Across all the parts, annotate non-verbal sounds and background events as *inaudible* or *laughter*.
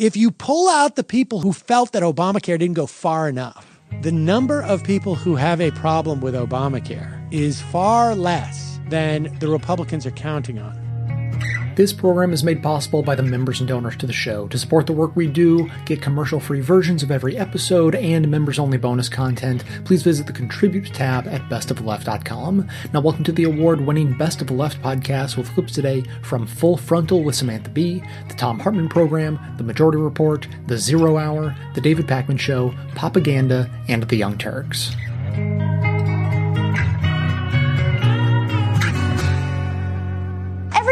If you pull out the people who felt that Obamacare didn't go far enough, the number of people who have a problem with Obamacare is far less than the Republicans are counting on. This program is made possible by the members and donors to the show. To support the work we do, get commercial free versions of every episode, and members only bonus content, please visit the Contribute tab at bestoftheleft.com. Now, welcome to the award winning Best of the Left podcast with clips today from Full Frontal with Samantha Bee, The Thom Hartmann Program, The Majority Report, The Zero Hour, The David Pakman Show, Propaganda, and The Young Turks.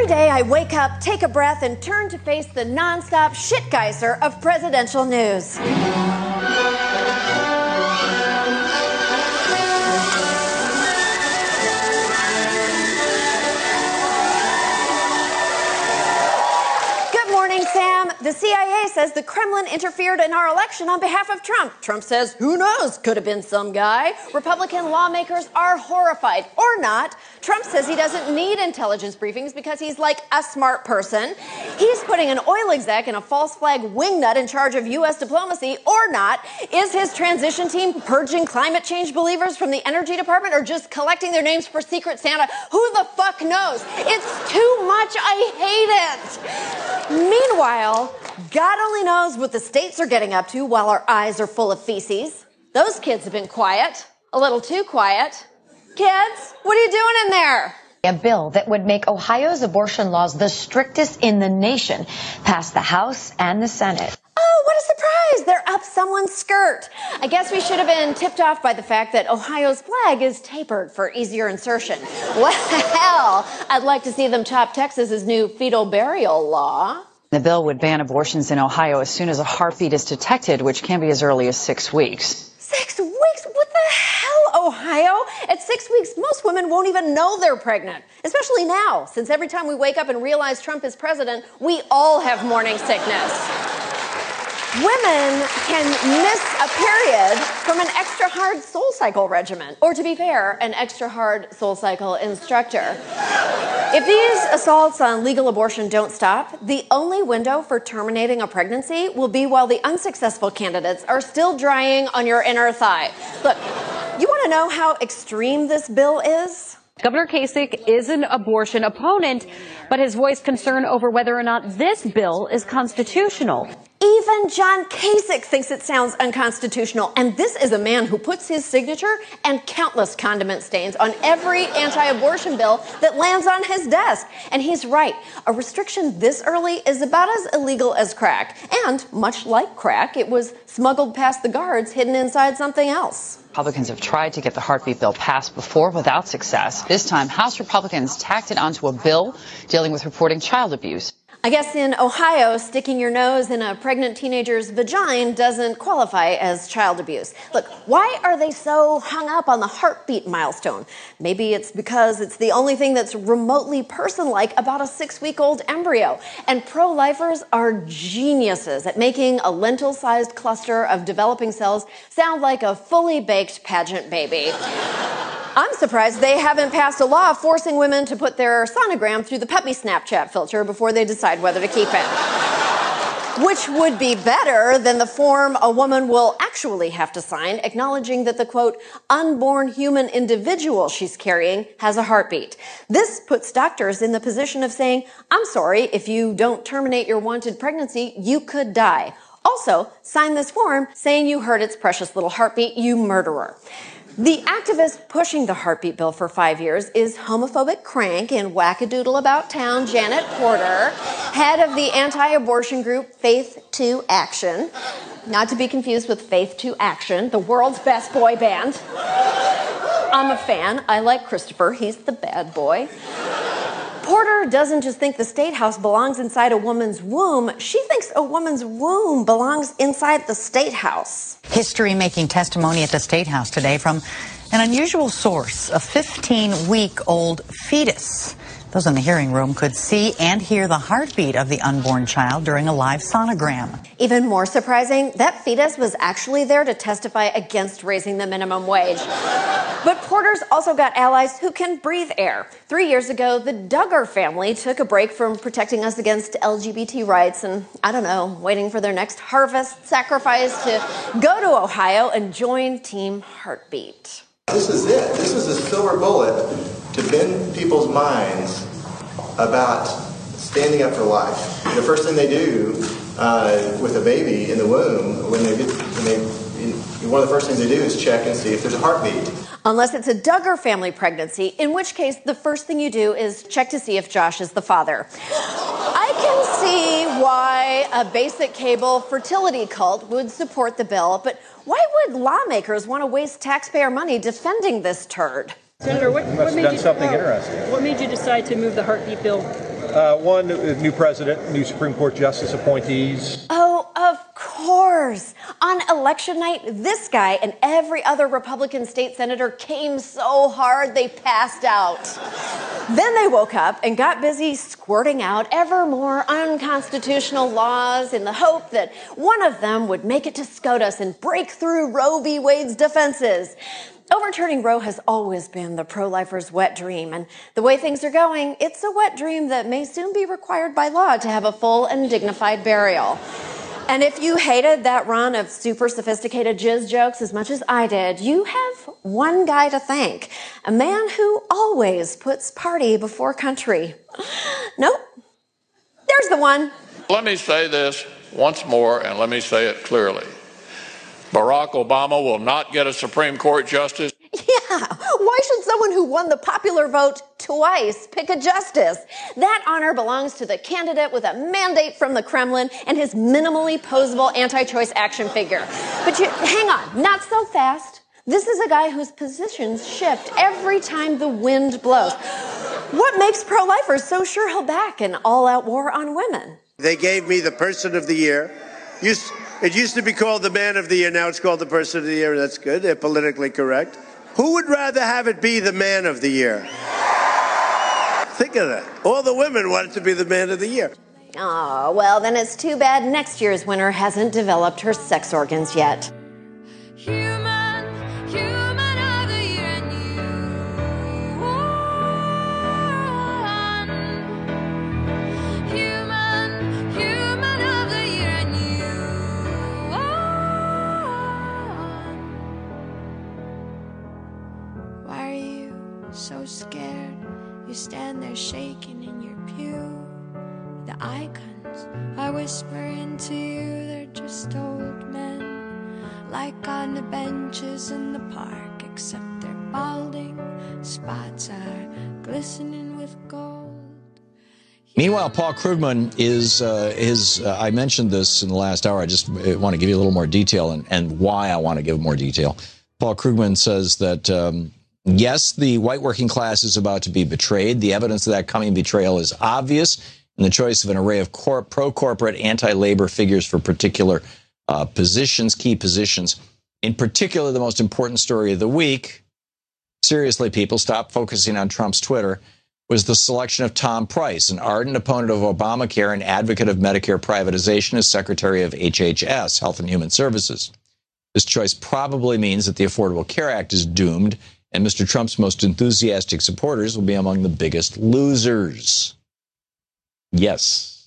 Day I wake up, take a breath, and turn to face the nonstop shit geyser of presidential news. The CIA says the Kremlin interfered in our election on behalf of Trump. Trump says, who knows? Could have been some guy. Republican lawmakers are horrified, or not. Trump says he doesn't need intelligence briefings because he's like a smart person. He's putting an oil exec and a false flag wingnut in charge of U.S. diplomacy, or not. Is his transition team purging climate change believers from the Energy Department or just collecting their names for Secret Santa? Who the fuck knows? It's too much. I hate it. Meanwhile, God only knows what the states are getting up to while our eyes are full of feces. Those kids have been quiet, a little too quiet. Kids, what are you doing in there? A bill that would make Ohio's abortion laws the strictest in the nation passed the House and the Senate. Oh, what a surprise! They're up someone's skirt. I guess we should have been tipped off by the fact that Ohio's flag is tapered for easier insertion. *laughs* Well, I'd like to see them top Texas's new fetal burial law. The bill would ban abortions in Ohio as soon as a heartbeat is detected, which can be as early as six weeks. Six weeks? What the hell, Ohio? At six weeks, most women won't even know they're pregnant, especially now, since every time we wake up and realize Trump is president, we all have morning sickness. Women can miss a period from an extra hard SoulCycle regimen, or to be fair, an extra hard SoulCycle instructor. If these assaults on legal abortion don't stop, the only window for terminating a pregnancy will be while the unsuccessful candidates are still drying on your inner thigh. Look, you want to know how extreme this bill is? Governor Kasich is an abortion opponent, but has voiced concern over whether or not this bill is constitutional. Even John Kasich thinks it sounds unconstitutional. And this is a man who puts his signature and countless condiment stains on every anti abortion bill that lands on his desk. And he's right. A restriction this early is about as illegal as crack. And much like crack, it was smuggled past the guards hidden inside something else. Republicans have tried to get the heartbeat bill passed before without success. This time, House Republicans tacked it onto a bill dealing with reporting child abuse. I guess in Ohio, sticking your nose in a pregnant teenager's vagina doesn't qualify as child abuse. Look, why are they so hung up on the heartbeat milestone? Maybe it's because it's the only thing that's remotely person like about a six week old embryo. And pro lifers are geniuses at making a lentil sized cluster of developing cells sound like a fully baked pageant baby. *laughs* I'm surprised they haven't passed a law forcing women to put their sonogram through the puppy Snapchat filter before they decide whether to keep it. Which would be better than the form a woman will actually have to sign acknowledging that the quote, unborn human individual she's carrying has a heartbeat. This puts doctors in the position of saying, I'm sorry, if you don't terminate your wanted pregnancy, you could die. Also, sign this form saying you heard its precious little heartbeat, you murderer. The activist pushing the heartbeat bill for five years is homophobic crank and wackadoodle about town Janet Porter, head of the anti abortion group Faith to Action. Not to be confused with Faith to Action, the world's best boy band. I'm a fan. I like Christopher, he's the bad boy. Porter doesn't just think the state house belongs inside a woman's womb, she thinks a woman's womb belongs inside the state house. History making testimony at the State House today from an unusual source, a 15 week old fetus Those in the hearing room could see and hear the heartbeat of the unborn child during a live sonogram. Even more surprising, that fetus was actually there to testify against raising the minimum wage. But Porter's also got allies who can breathe air. Three years ago, the Duggar family took a break from protecting us against LGBT rights and, I don't know, waiting for their next harvest sacrifice to go to Ohio and join Team Heartbeat. This is it. This is a silver bullet to bend people's minds about standing up for life. The first thing they do uh, with a baby in the womb, when they get, when they, one of the first things they do is check and see if there's a heartbeat. Unless it's a Duggar family pregnancy, in which case the first thing you do is check to see if Josh is the father. I can see why a basic cable fertility cult would support the bill, but why would lawmakers want to waste taxpayer money defending this turd? Senator, what, what made done you something oh, interesting. What made you decide to move the heartbeat bill? Uh, one, new president, new Supreme Court justice appointees. Oh, of course. On election night, this guy and every other Republican state senator came so hard they passed out. then they woke up and got busy squirting out ever more unconstitutional laws in the hope that one of them would make it to SCOTUS and break through Roe v. Wade's defenses. Overturning Roe has always been the pro lifers' wet dream, and the way things are going, it's a wet dream that may soon be required by law to have a full and dignified burial. And if you hated that run of super sophisticated jizz jokes as much as I did, you have one guy to thank a man who always puts party before country. *gasps* Nope. There's the one. Let me say this once more, and let me say it clearly. Barack Obama will not get a Supreme Court justice. Yeah, why should someone who won the popular vote twice pick a justice? That honor belongs to the candidate with a mandate from the Kremlin and his minimally posable anti choice action figure. But you, hang on, not so fast. This is a guy whose positions shift every time the wind blows. What makes pro lifers so sure he'll back an all out war on women? They gave me the Person of the Year. Used, it used to be called the Man of the Year. Now it's called the Person of the Year. That's good. They're politically correct. Who would rather have it be the Man of the Year? Think of that. All the women want it to be the Man of the Year. Oh, well, then it's too bad next year's winner hasn't developed her sex organs yet. Meanwhile, Paul Krugman is uh, his. Uh, I mentioned this in the last hour. I just uh, want to give you a little more detail and, and why I want to give more detail. Paul Krugman says that um, yes, the white working class is about to be betrayed. The evidence of that coming betrayal is obvious in the choice of an array of pro corporate, anti labor figures for particular uh, positions, key positions. In particular, the most important story of the week. Seriously, people, stop focusing on Trump's Twitter was the selection of Tom Price, an ardent opponent of Obamacare and advocate of Medicare privatization as Secretary of HHS, Health and Human Services. This choice probably means that the Affordable Care Act is doomed, and Mr. Trump's most enthusiastic supporters will be among the biggest losers. Yes.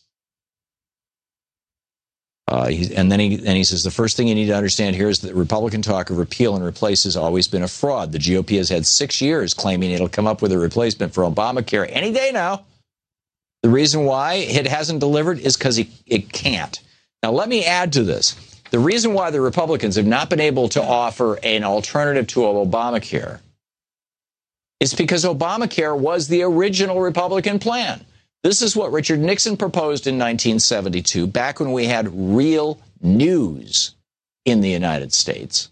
Uh, he, and then he, and he says the first thing you need to understand here is that Republican talk of repeal and replace has always been a fraud. The GOP has had six years claiming it'll come up with a replacement for Obamacare any day now. The reason why it hasn't delivered is because it can't. Now, let me add to this. The reason why the Republicans have not been able to offer an alternative to Obamacare is because Obamacare was the original Republican plan. This is what Richard Nixon proposed in 1972, back when we had real news in the United States.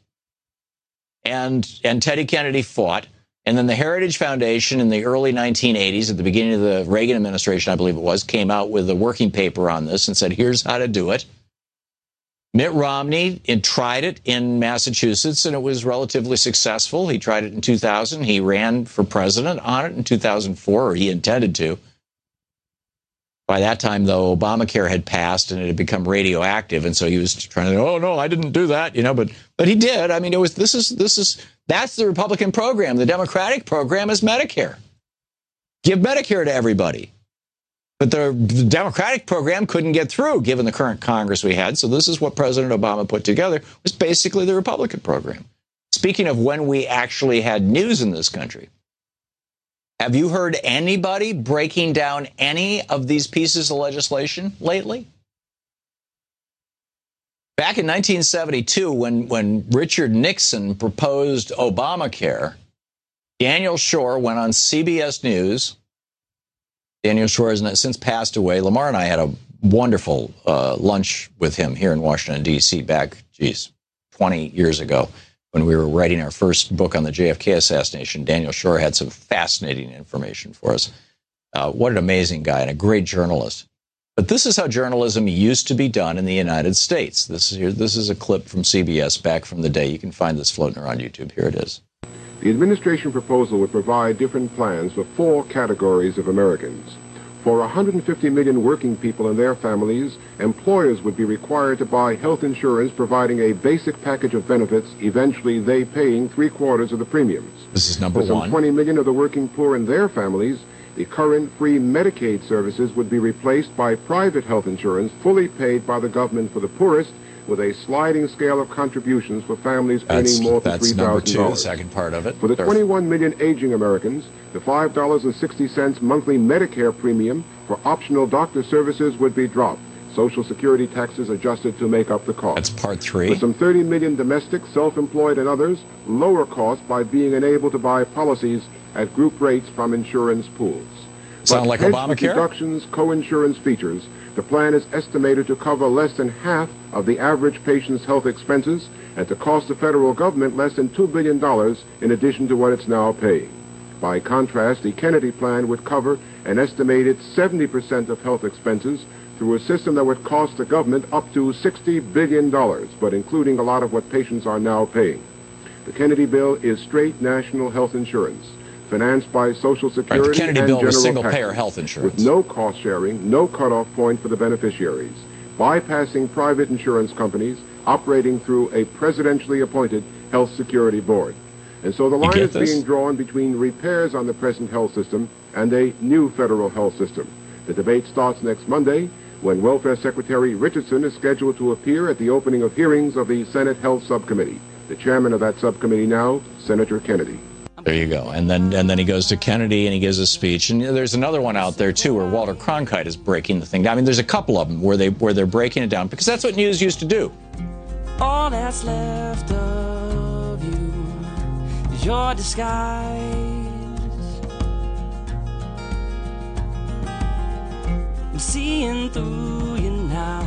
And, and Teddy Kennedy fought. And then the Heritage Foundation in the early 1980s, at the beginning of the Reagan administration, I believe it was, came out with a working paper on this and said, here's how to do it. Mitt Romney tried it in Massachusetts and it was relatively successful. He tried it in 2000. He ran for president on it in 2004, or he intended to. By that time, though, Obamacare had passed and it had become radioactive, and so he was trying to. Oh no, I didn't do that, you know. But but he did. I mean, it was. This is this is that's the Republican program. The Democratic program is Medicare. Give Medicare to everybody. But the, the, Democratic program couldn't get through given the current Congress we had. So this is what President Obama put together was basically the Republican program. Speaking of when we actually had news in this country, have you heard anybody breaking down any of these pieces of legislation lately? Back in 1972, when, when Richard Nixon proposed Obamacare, Daniel Schorr went on CBS News Daniel Schorr has since passed away. Lamar and I had a wonderful uh, lunch with him here in Washington, D.C. back, geez, 20 years ago when we were writing our first book on the JFK assassination. Daniel Schorr had some fascinating information for us. Uh, what an amazing guy and a great journalist. But this is how journalism used to be done in the United States. This is. This is a clip from CBS back from the day. You can find this floating around YouTube. Here it is. The administration proposal would provide different plans for four categories of Americans. For 150 million working people and their families, employers would be required to buy health insurance providing a basic package of benefits, eventually they paying three quarters of the premiums. This is number For one. 20 million of the working poor and their families, the current free Medicaid services would be replaced by private health insurance fully paid by the government for the poorest with a sliding scale of contributions for families That's, earning more than that's number two, the $3,000. second part of it. For the There- 21 million aging Americans, the $5.60 monthly Medicare premium for optional doctor services would be dropped. Social Security taxes adjusted to make up the cost. That's part three. For some 30 million domestic, self-employed, and others, lower costs by being enabled to buy policies at group rates from insurance pools. Sound But like Obamacare? Deductions, co-insurance features. The plan is estimated to cover less than half of the average patient's health expenses and to cost the federal government less than $2 billion in addition to what it's now paying. By contrast, the Kennedy plan would cover an estimated 70% of health expenses through a system that would cost the government up to $60 billion, but including a lot of what patients are now paying. The Kennedy bill is straight national health insurance, financed by Social Security Kennedy and bill was general single-payer health insurance. with no cost sharing, no cutoff point for the beneficiaries, bypassing private insurance companies operating through a presidentially appointed health security board. And so the line is this? being drawn between repairs on the present health system and a new federal health system. The debate starts next Monday when Welfare Secretary Richardson is scheduled to appear at the opening of hearings of the Senate Health Subcommittee. The chairman of that subcommittee now, Senator Kennedy. There you go. And then and then he goes to Kennedy and he gives a speech. And there's another one out there too where Walter Cronkite is breaking the thing down. I mean, there's a couple of them where they where they're breaking it down because that's what news used to do. All that's left of you is your disguise. I'm seeing through you now.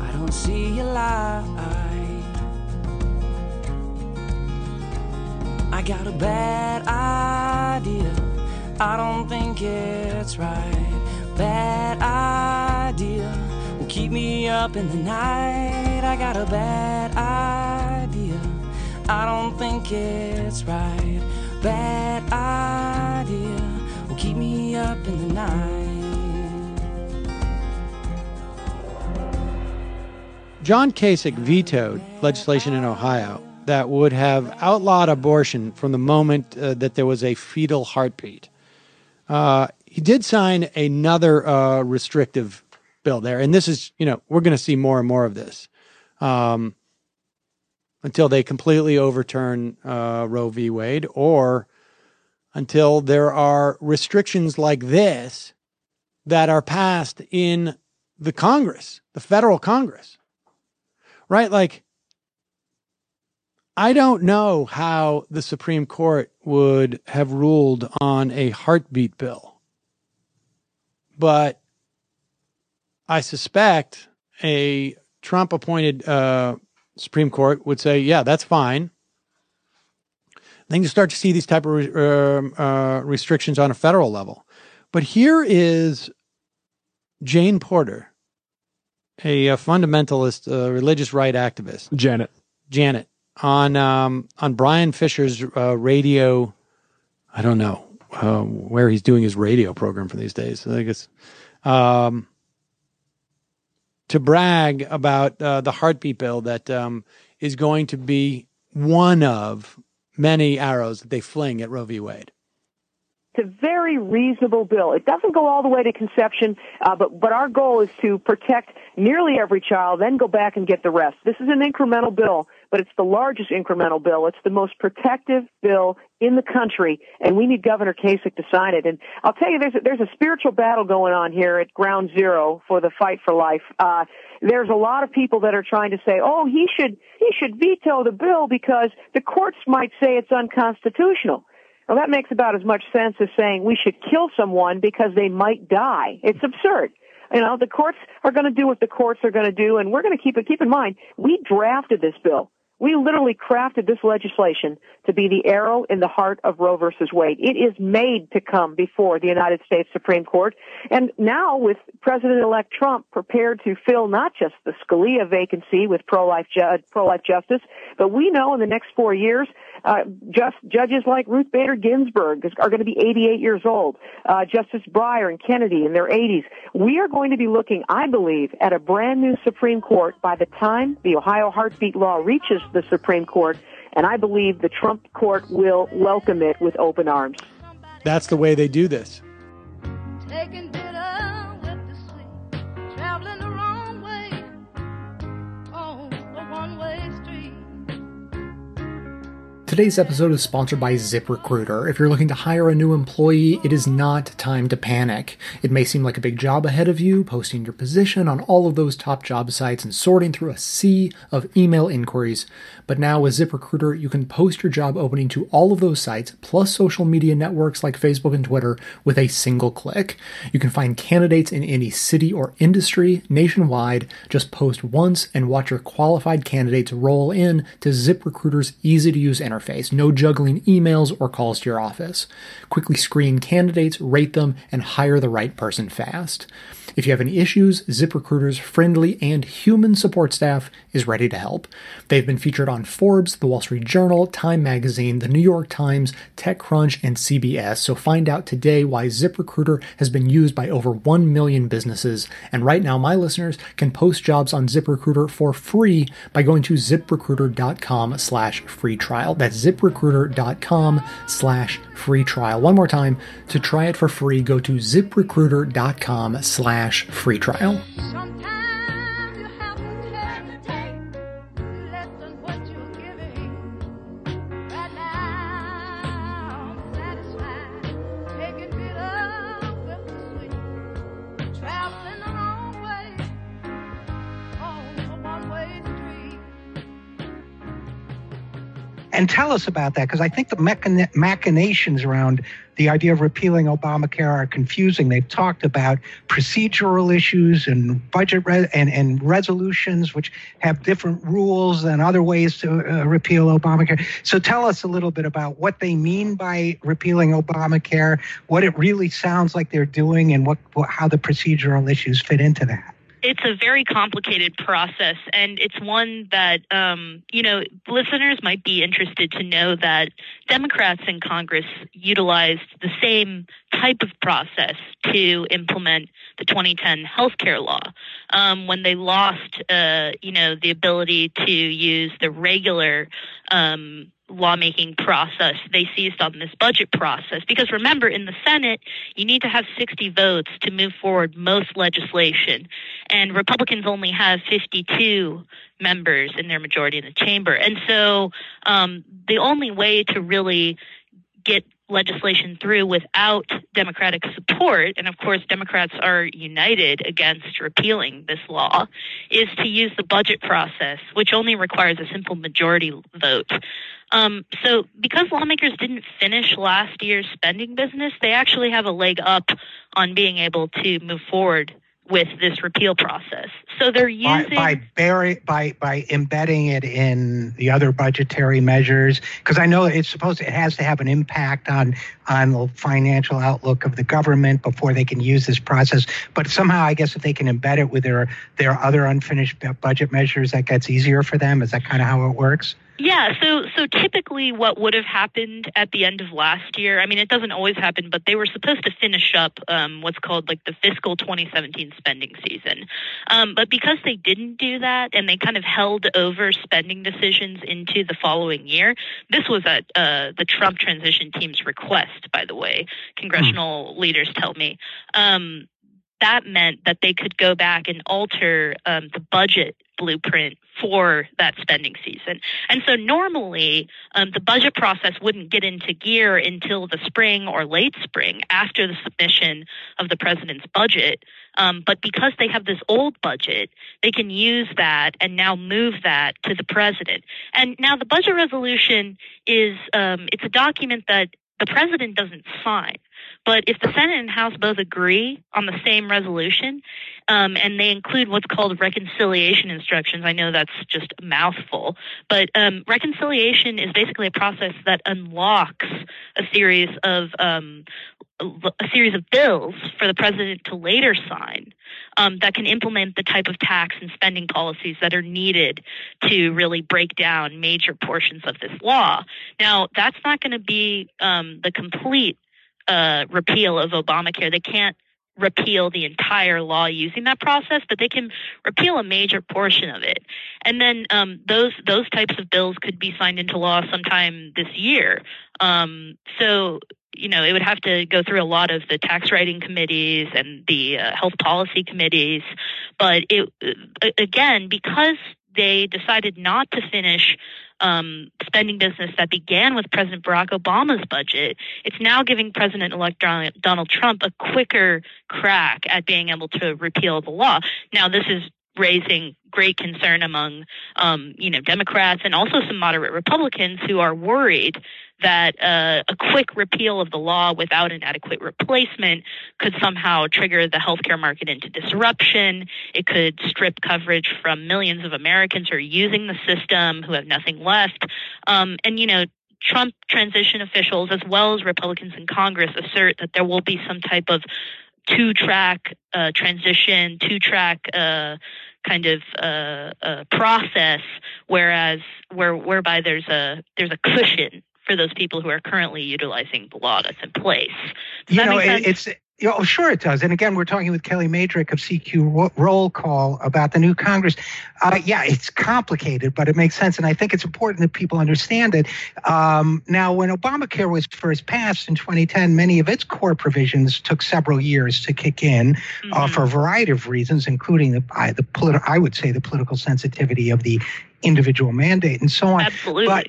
I don't see your light. I got a bad idea. I don't think it's right. Bad idea will keep me up in the night. I got a bad idea. I don't think it's right. Bad idea will keep me up in the night. John Kasich vetoed legislation in Ohio that would have outlawed abortion from the moment uh, that there was a fetal heartbeat. Uh, he did sign another uh, restrictive bill there, and this is, you know, we're going to see more and more of this um, until they completely overturn uh, Roe v. Wade or until there are restrictions like this that are passed in the Congress, the federal Congress right? Like, I don't know how the Supreme Court would have ruled on a heartbeat bill, but I suspect a Trump appointed uh, Supreme Court would say, yeah, that's fine. Then you start to see these type of re- um, uh, restrictions on a federal level. But here is Jane Porter, a, a fundamentalist uh, religious right activist, Janet. Janet, on um, on Bryan Fischer's uh, radio. I don't know uh, where he's doing his radio program for these days. I guess um, to brag about uh, the heartbeat bill that um, is going to be one of many arrows that they fling at Roe v. Wade. It's a very reasonable bill. It doesn't go all the way to conception, uh, but but our goal is to protect nearly every child, then go back and get the rest. This is an incremental bill, but it's the largest incremental bill. It's the most protective bill in the country, and we need Governor Kasich to sign it. And I'll tell you, there's a, there's a spiritual battle going on here at Ground Zero for the fight for life. Uh, there's a lot of people that are trying to say, "Oh, he should he should veto the bill because the courts might say it's unconstitutional." Well, that makes about as much sense as saying we should kill someone because they might die. It's absurd. You know, the courts are going to do what the courts are going to do, and we're going to keep it. Keep in mind, we drafted this bill. We literally crafted this legislation to be the arrow in the heart of Roe versus Wade. It is made to come before the United States Supreme Court. And now with President-elect Trump prepared to fill not just the Scalia vacancy with pro-life, ju- pro-life justice, but we know in the next four years, uh, just judges like Ruth Bader Ginsburg are going to be 88 years old. Uh, Justice Breyer and Kennedy in their 80s. We are going to be looking, I believe, at a brand new Supreme Court by the time the Ohio heartbeat law reaches the Supreme Court, and I believe the Trump court will welcome it with open arms. That's the way they do this. Today's episode is sponsored by ZipRecruiter. If you're looking to hire a new employee, it is not time to panic. It may seem like a big job ahead of you, posting your position on all of those top job sites and sorting through a sea of email inquiries. But now with ZipRecruiter, you can post your job opening to all of those sites, plus social media networks like Facebook and Twitter, with a single click. You can find candidates in any city or industry nationwide. Just post once and watch your qualified candidates roll in to ZipRecruiter's easy to use interface interface, no juggling emails or calls to your office. Quickly screen candidates, rate them, and hire the right person fast. If you have any issues, ZipRecruiter's friendly and human support staff is ready to help. They've been featured on Forbes, The Wall Street Journal, Time Magazine, The New York Times, TechCrunch, and CBS. So find out today why ZipRecruiter has been used by over 1 million businesses. And right now, my listeners can post jobs on ZipRecruiter for free by going to ziprecruiter.com slash free trial. That's ziprecruiter.com slash free trial. One more time, to try it for free, go to ziprecruiter.com slash free trial. And tell us about that because I think the machinations around the idea of repealing Obamacare are confusing. They've talked about procedural issues and budget re- and, and resolutions, which have different rules than other ways to uh, repeal Obamacare. So tell us a little bit about what they mean by repealing Obamacare, what it really sounds like they're doing, and what how the procedural issues fit into that. It's a very complicated process and it's one that um, you know listeners might be interested to know that democrats in congress utilized the same type of process to implement the 2010 healthcare law. Um, when they lost uh, you know the ability to use the regular um, lawmaking process. They seized on this budget process because remember, in the Senate, you need to have 60 votes to move forward most legislation, and Republicans only have 52 members in their majority in the chamber. And so um, the only way to really get legislation through without Democratic support, and of course, Democrats are united against repealing this law, is to use the budget process, which only requires a simple majority vote. Um, so, because lawmakers didn't finish last year's spending business, they actually have a leg up on being able to move forward with this repeal process. So they're using by, bury, by by embedding it in the other budgetary measures because I know it's supposed to, it has to have an impact on on the financial outlook of the government before they can use this process. But somehow, I guess if they can embed it with their their other unfinished budget measures, that gets easier for them. Is that kind of how it works? Yeah, so so typically what would have happened at the end of last year, I mean it doesn't always happen, but they were supposed to finish up um, what's called like the fiscal 2017 spending season. Um, but because they didn't do that and they kind of held over spending decisions into the following year, this was at uh, the Trump transition team's request, by the way, congressional leaders tell me. Um, that meant that they could go back and alter um, the budget blueprint for that spending season. And so normally um, the budget process wouldn't get into gear until the spring or late spring after the submission of the president's budget. Um, but because they have this old budget, they can use that and now move that to the president. And now the budget resolution is um, it's a document that the president doesn't sign. But if the Senate and House both agree on the same resolution, um, and they include what's called reconciliation instructions, I know that's just a mouthful, but um, reconciliation is basically a process that unlocks a series of um, a series of bills for the president to later sign um, that can implement the type of tax and spending policies that are needed to really break down major portions of this law. Now, that's not going to be um, the complete uh, repeal of Obamacare. They can't repeal the entire law using that process, but they can repeal a major portion of it. And then um, those those types of bills could be signed into law sometime this year. Um, so you know it would have to go through a lot of the tax writing committees and the uh, health policy committees. But it uh, again because they decided not to finish um, spending business that began with President Barack Obama's budget, it's now giving President elect Donald Trump a quicker crack at being able to repeal the law. Now, this is raising great concern among um, you know Democrats and also some moderate Republicans who are worried that uh, a quick repeal of the law without an adequate replacement could somehow trigger the healthcare market into disruption. It could strip coverage from millions of Americans who are using the system who have nothing left. Um, and you know, Trump transition officials, as well as Republicans in Congress, assert that there will be some type of two track uh, transition, two track uh, kind of uh, uh, process, whereas where whereby there's a there's a cushion for those people who are currently utilizing the law that's in place. Does you know, it's you know, sure it does. And again, we're talking with Kellie Mejdrich of CQ Roll Call about the new Congress. Uh, yeah, it's complicated, but it makes sense. And I think it's important that people understand it. Um, now, when Obamacare was first passed in 2010, many of its core provisions took several years to kick in uh, for a variety of reasons, including the, I, the politi- I would say the political sensitivity of the individual mandate and so on. Absolutely. But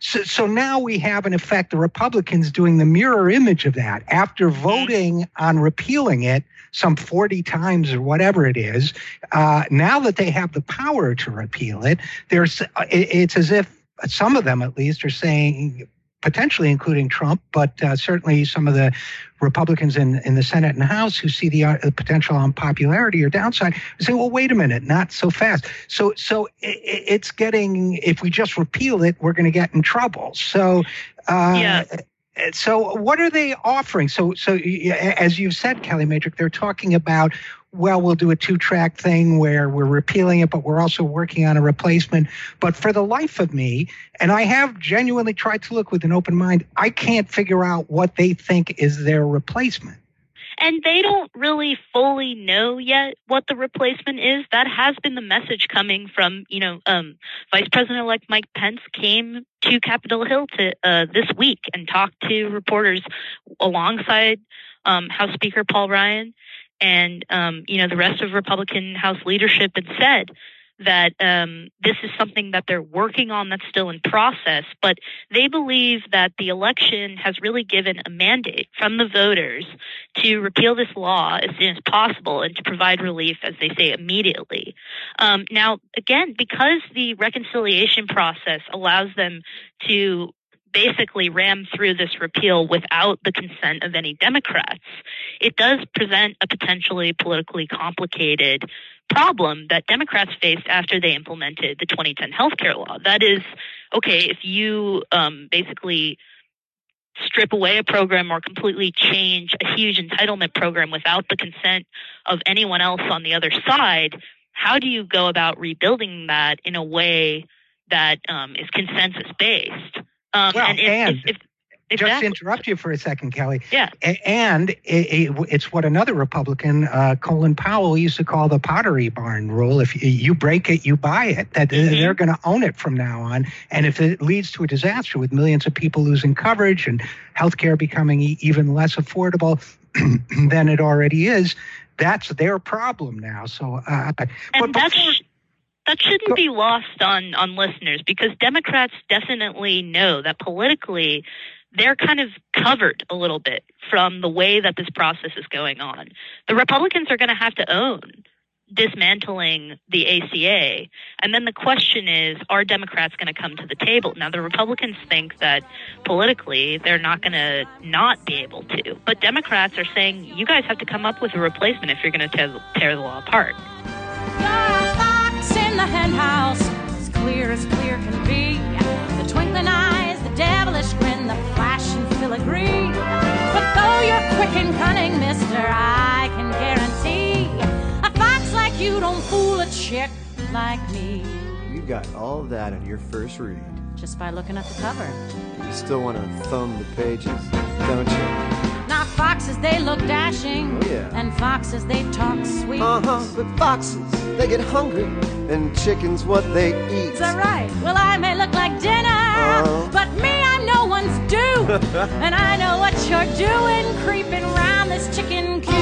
so, so now we have, in effect, the Republicans doing the mirror image of that. After voting on repealing it some 40 times or whatever it is, uh, now that they have the power to repeal it, there's it, it's as if some of them, at least, are saying, potentially including Trump, but uh, certainly some of the Republicans in, in the Senate and House who see the, uh, potential unpopularity or downside say, well, wait a minute, not so fast. So, so it, it's getting, if we just repeal it, we're going to get in trouble. So, uh, Yeah. so what are they offering? So, so as you've said, Kellie Mejdrich, they're talking about, well, we'll do a two-track thing where we're repealing it, but we're also working on a replacement. But for the life of me, and I have genuinely tried to look with an open mind, I can't figure out what they think is their replacement. and they don't really fully know yet what the replacement is. That has been the message coming from, you know, um, Vice President-elect Mike Pence came to Capitol Hill to uh, this week and talked to reporters alongside um, House Speaker Paul Ryan and um, you know the rest of Republican House leadership had said that um, this is something that they're working on that's still in process, but they believe that the election has really given a mandate from the voters to repeal this law as soon as possible and to provide relief, as they say, immediately. Um, now, again, because the reconciliation process allows them to basically ram through this repeal without the consent of any Democrats, it does present a potentially politically complicated problem that Democrats faced after they implemented the 2010 healthcare law. That is, okay, if you um, basically strip away a program or completely change a huge entitlement program without the consent of anyone else on the other side, how do you go about rebuilding that in a way that um, is consensus based? Um, well, and, if, and if, if, just exactly. to interrupt you for a second, Kelly. Yeah. And it, it, it's what another Republican, uh, Colin Powell, used to call the Pottery Barn rule. If you- break it, you buy it. That Mm-hmm. they're going to own it from now on. And if it leads to a disaster with millions of people losing coverage and healthcare becoming even less affordable *clears throat* than it already is, that's their problem now. So, uh, and that sh- that shouldn't be lost on on listeners because Democrats definitely know that politically they're kind of covered a little bit from the way that this process is going on. The Republicans are going to have to own dismantling the ACA. And then the question is, are Democrats going to come to the table? Now, the Republicans think that politically they're not going to not be able to. But Democrats are saying, you guys have to come up with a replacement if you're going to tear, tear the law apart. The hen house, as clear as clear can be. The twinkling eyes, the devilish grin, the flash and filigree. But though you're quick and cunning, mister, I can guarantee a fox like you don't fool a chick like me. You got all that in your first read. Just by looking at the cover. You still want to thumb the pages, don't you? Now foxes, they look dashing. Oh, yeah. And foxes, they talk sweet. Uh huh. But foxes, they get hungry, and chickens what they eat. Is that right? Well, I may look like dinner, Uh-huh. but me, I'm no one's due. *laughs* and I know what you're doing, creeping around this chicken coop.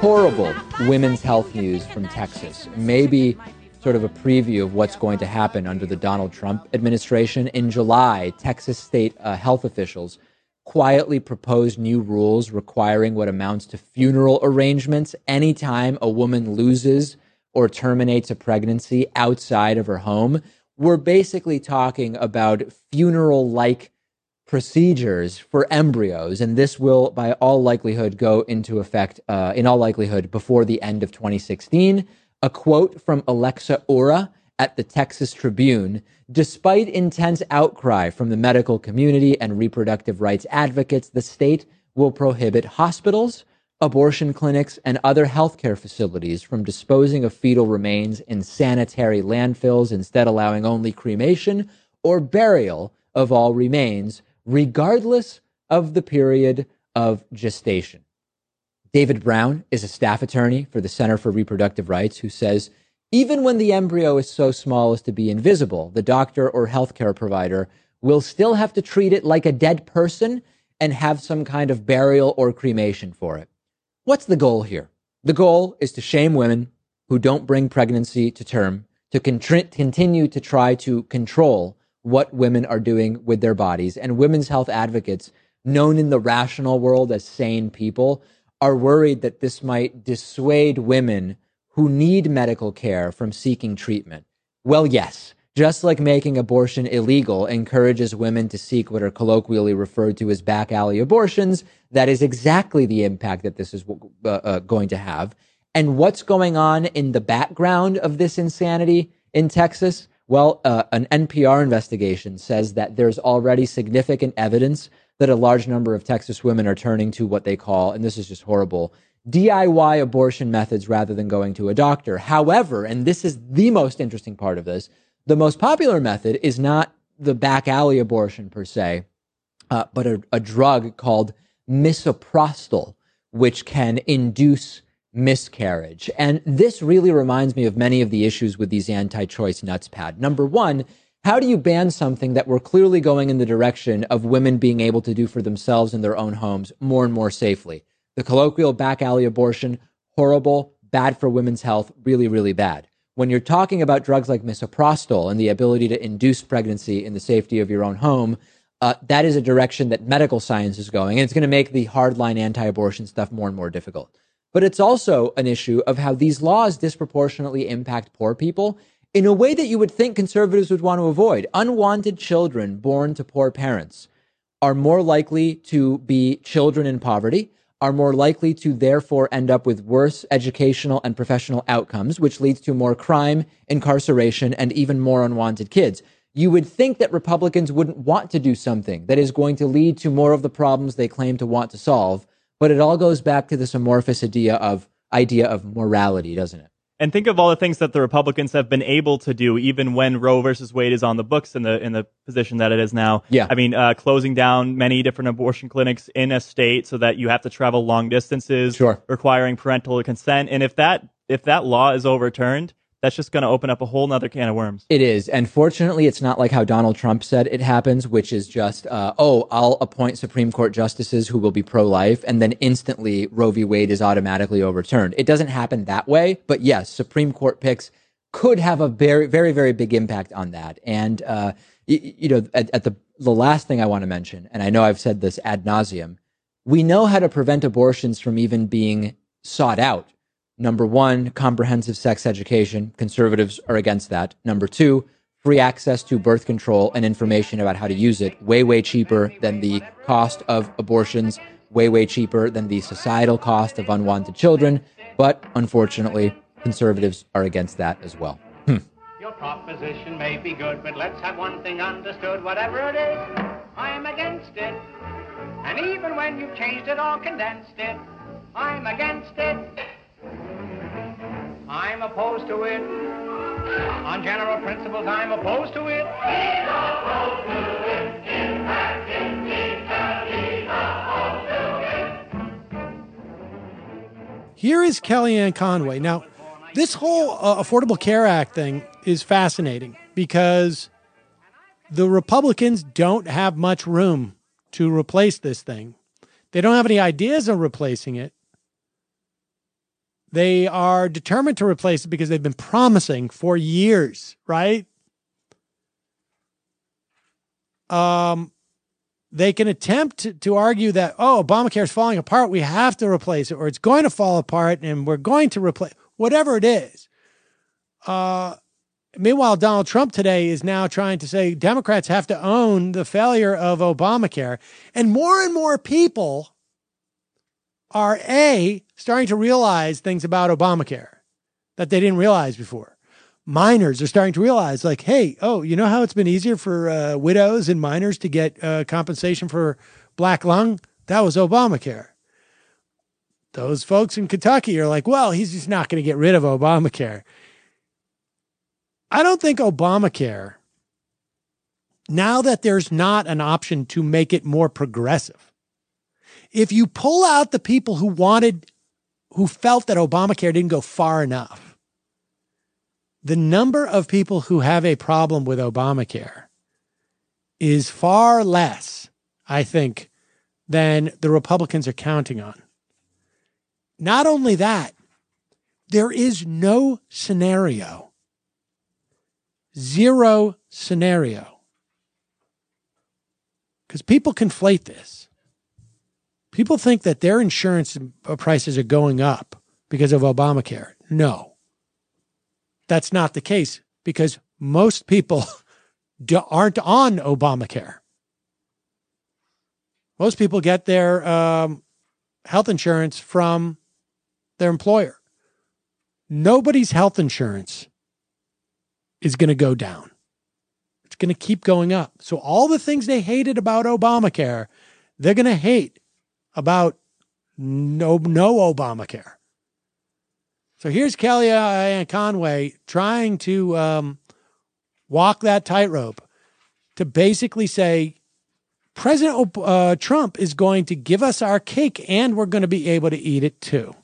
horrible women's health news from Texas. Maybe sort of a preview of what's going to happen under the Donald Trump administration. In July, Texas state uh, health officials quietly proposed new rules requiring what amounts to funeral arrangements anytime a woman loses or terminates a pregnancy outside of her home. We're basically talking about funeral like procedures for embryos, and this will, by all likelihood, go into effect, uh, in all likelihood, before the end of 2016. A quote from Alexa Ura at the Texas Tribune Despite intense outcry from the medical community and reproductive rights advocates, the state will prohibit hospitals, abortion clinics, and other healthcare facilities from disposing of fetal remains in sanitary landfills, instead, allowing only cremation or burial of all remains, regardless of the period of gestation. David Brown is a staff attorney for the Center for Reproductive Rights who says even when the embryo is so small as to be invisible, the doctor or healthcare provider will still have to treat it like a dead person and have some kind of burial or cremation for it. What's the goal here? The goal is to shame women who don't bring pregnancy to term, to continue to try to control what women are doing with their bodies. And women's health advocates, known in the rational world as sane people, are worried that this might dissuade women who need medical care from seeking treatment. Well, yes. Just like making abortion illegal encourages women to seek what are colloquially referred to as back alley abortions, that is exactly the impact that this is uh, uh, going to have. And what's going on in the background of this insanity in Texas? Well, uh, an NPR investigation says that there's already significant evidence that a large number of Texas women are turning to what they call, and this is just horrible, DIY abortion methods rather than going to a doctor. However, and this is the most interesting part of this, the most popular method is not the back alley abortion per se, uh, but a, a drug called misoprostol, which can induce miscarriage. And this really reminds me of many of the issues with these anti choice nuts pad. Number one, how do you ban something that we're clearly going in the direction of women being able to do for themselves in their own homes more and more safely? The colloquial back alley abortion, horrible, bad for women's health, really, really bad. When you're talking about drugs like misoprostol and the ability to induce pregnancy in the safety of your own home, uh, that is a direction that medical science is going, and it's going to make the hardline anti-abortion stuff more and more difficult. But it's also an issue of how these laws disproportionately impact poor people in a way that you would think conservatives would want to avoid. Unwanted children born to poor parents are more likely to be children in poverty, are more likely to therefore end up with worse educational and professional outcomes, which leads to more crime, incarceration, and even more unwanted kids. You would think that Republicans wouldn't want to do something that is going to lead to more of the problems they claim to want to solve, but it all goes back to this amorphous idea of idea of morality, doesn't it? And think of all the things that the Republicans have been able to do, even when Roe versus Wade is on the books in the in the position that it is now. Yeah, I mean, uh, closing down many different abortion clinics in a state so that you have to travel long distances, sure. requiring parental consent, and if that if that law is overturned, that's just going to open up a whole nother can of worms. It is. And fortunately, it's not like how Donald Trump said it happens, which is just, uh, oh, I'll appoint Supreme Court justices who will be pro life. And then instantly Roe v. Wade is automatically overturned. It doesn't happen that way. But yes, Supreme Court picks could have a very, very, very big impact on that. And, uh, you, you know, at, at the, the last thing I want to mention, and I know I've said this ad nauseum, we know how to prevent abortions from even being sought out Number one, comprehensive sex education. Conservatives are against that. Number two, free access to birth control and information about how to use it. Way, way cheaper than the cost of abortions. Way, way cheaper than the societal cost of unwanted children. But unfortunately, conservatives are against that as well. Hmm. Your proposition may be good, but let's have one thing understood. Whatever it is, I'm against it. And even when you've changed it or condensed it, I'm against it. I'm opposed to it. On general principles, I'm opposed to it. He's opposed to it. In fact, opposed to it. Here is Kellyanne Conway. Now, this whole uh, Affordable Care Act thing is fascinating because the Republicans don't have much room to replace this thing. They don't have any ideas of replacing it. They are determined to replace it because they've been promising for years, right? Um, they can attempt to, argue that, oh, Obamacare is falling apart. We have to replace it, or it's going to fall apart and we're going to replace whatever it is. Uh, meanwhile, Donald Trump today is now trying to say Democrats have to own the failure of Obamacare. And more and more people are A, starting to realize things about Obamacare that they didn't realize before. Minors are starting to realize, like, hey, oh, you know how it's been easier for uh, widows and minors to get uh, compensation for black lung? That was Obamacare. Those folks in Kentucky are like, well, he's just not going to get rid of Obamacare. I don't think Obamacare, now that there's not an option to make it more progressive, if you pull out the people who wanted, who felt that Obamacare didn't go far enough, the number of people who have a problem with Obamacare is far less, I think, than the Republicans are counting on. Not only that, there is no scenario, zero scenario, because people conflate this People think that their insurance prices are going up because of Obamacare. No, that's not the case because most people *laughs* aren't on Obamacare. Most people get their um, health insurance from their employer. Nobody's health insurance is going to go down. It's going to keep going up. So all the things they hated about Obamacare, they're going to hate about no no Obamacare. So here's Kellyanne Conway trying to um, walk that tightrope to basically say President uh, Trump is going to give us our cake and we're going to be able to eat it too.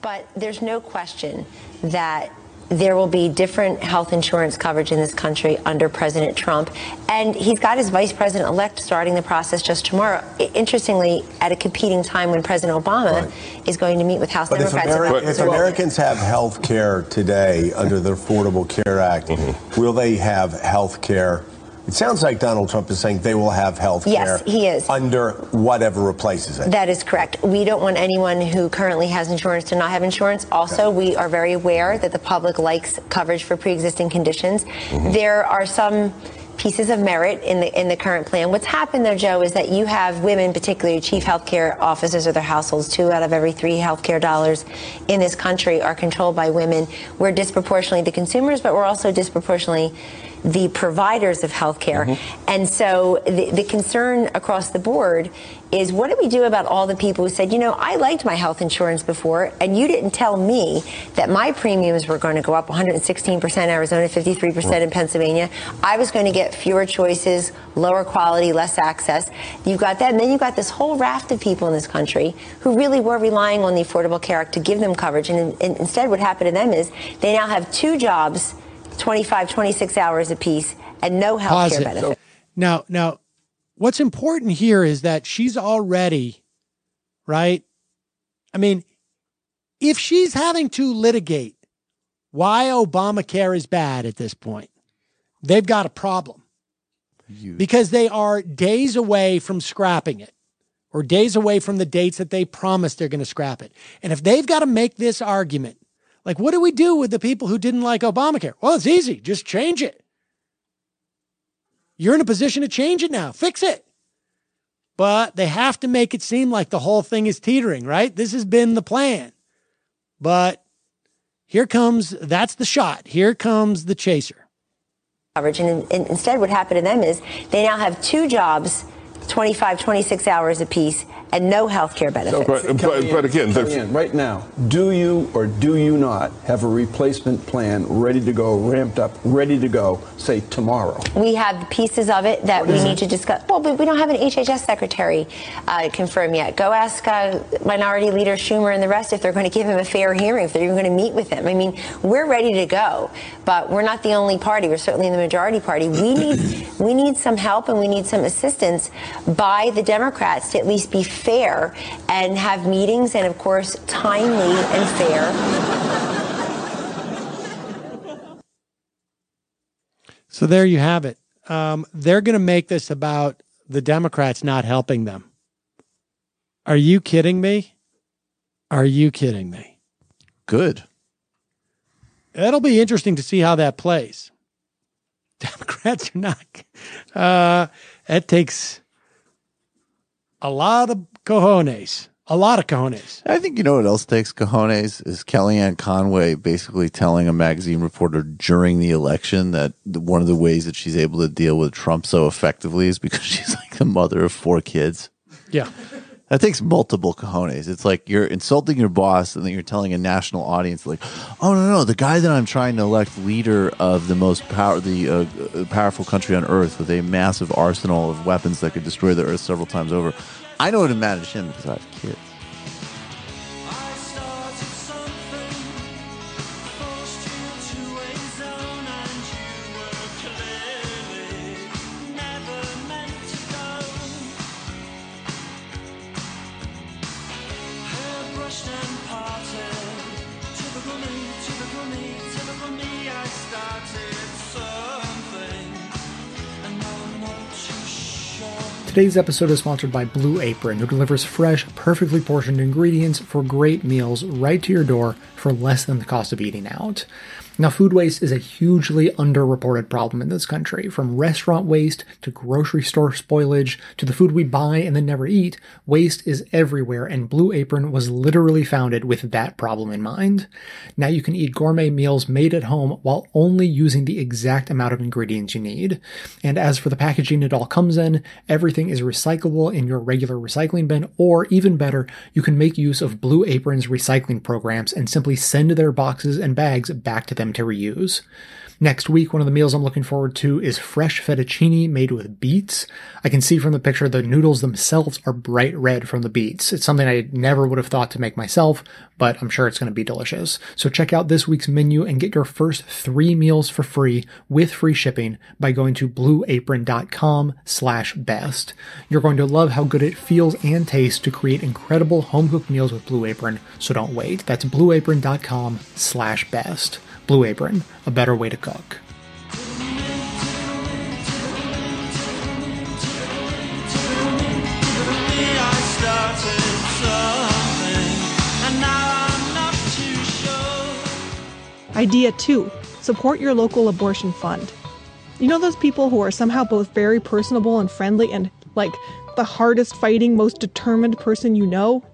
But there's no question that there will be different health insurance coverage in this country under President Trump. And he's got his vice president elect starting the process just tomorrow. Interestingly, at a competing time when President Obama right. is going to meet with House but Democrats. If, Ameri- if Americans have health care today under the Affordable Care Act, mm-hmm. will they have health care It sounds like Donald Trump is saying they will have health care. Yes, he is. Under whatever replaces it. That is correct. We don't want anyone who currently has insurance to not have insurance. Also, we are very aware that the public likes coverage for pre-existing conditions. Mm-hmm. There are some pieces of merit in the in the current plan. What's happened though, Joe, is that you have women, particularly chief healthcare officers or their households, two out of every three healthcare dollars in this country are controlled by women. We're disproportionately the consumers, but we're also disproportionately the providers of healthcare. Mm-hmm. And so the, the concern across the board is what do we do about all the people who said, you know, I liked my health insurance before, and you didn't tell me that my premiums were going to go up 116% Arizona, 53% in Pennsylvania. I was going to get fewer choices, lower quality, less access. You've got that. And then you've got this whole raft of people in this country who really were relying on the Affordable Care Act to give them coverage. And, and instead, what happened to them is they now have two jobs, 25, 26 hours apiece, and no health care it. benefit. Now, now, what's important here is that she's already, right? I mean, if she's having to litigate why Obamacare is bad at this point, they've got a problem because they are days away from scrapping it or days away from the dates that they promised they're going to scrap it. And if they've got to make this argument, like, what do we do with the people who didn't like Obamacare? Well, it's easy. Just change it. You're in a position to change it now. Fix it. But they have to make it seem like the whole thing is teetering, right? This has been the plan. But here comes, that's the shot. Here comes the chaser. And, and instead, what happened to them is they now have two jobs, 25, 26 hours apiece, and no health care benefits. But, but, but again, the, Kellyanne, right now, do you or do you not have a replacement plan ready to go, ramped up, ready to go, say tomorrow? We have pieces of it that we is need it? to discuss. Well, but we don't have an HHS secretary uh, confirmed yet. Go ask uh, Minority Leader Schumer and the rest if they're going to give him a fair hearing, if they're even going to meet with him. I mean, we're ready to go, but we're not the only party. We're certainly in the majority party. We need we need some help and we need some assistance by the Democrats to at least be fair and have meetings and, of course, timely and fair. So there you have it. Um, they're going to make this about the Democrats not helping them. Are you kidding me? Are you kidding me? Good. It'll be interesting to see how that plays. *laughs* Democrats are not. Uh, that takes a lot of cojones. A lot of cojones. I think you know what else takes cojones is Kellyanne Conway basically telling a magazine reporter during the election that one of the ways that she's able to deal with Trump so effectively is because *laughs* she's like the mother of four kids. Yeah. That takes multiple cojones. It's like you're insulting your boss and then you're telling a national audience like, "Oh no, no, the guy that I'm trying to elect leader of the most power the uh, uh, powerful country on earth with a massive arsenal of weapons that could destroy the earth several times over. I know how to manage him because I have kids." Today's episode is sponsored by Blue Apron, who delivers fresh, perfectly portioned ingredients for great meals right to your door for less than the cost of eating out. Now, food waste is a hugely underreported problem in this country. From restaurant waste to grocery store spoilage to the food we buy and then never eat, waste is everywhere, and Blue Apron was literally founded with that problem in mind. Now you can eat gourmet meals made at home while only using the exact amount of ingredients you need. And as for the packaging it all comes in, everything is recyclable in your regular recycling bin, or even better, you can make use of Blue Apron's recycling programs and simply send their boxes and bags back to them to reuse. Next week, one of the meals I'm looking forward to is fresh fettuccine made with beets. I can see from the picture the noodles themselves are bright red from the beets. It's something I never would have thought to make myself, but I'm sure it's going to be delicious. So check out this week's menu and get your first three meals for free with free shipping by going to blueapron.com slash best. You're going to love how good it feels and tastes to create incredible home cooked meals with Blue Apron, so don't wait. That's blueapron.com slash best. Blue Apron, a better way to cook. Idea two support your local abortion fund. You know those people who are somehow both very personable and friendly and like the hardest fighting, most determined person you know?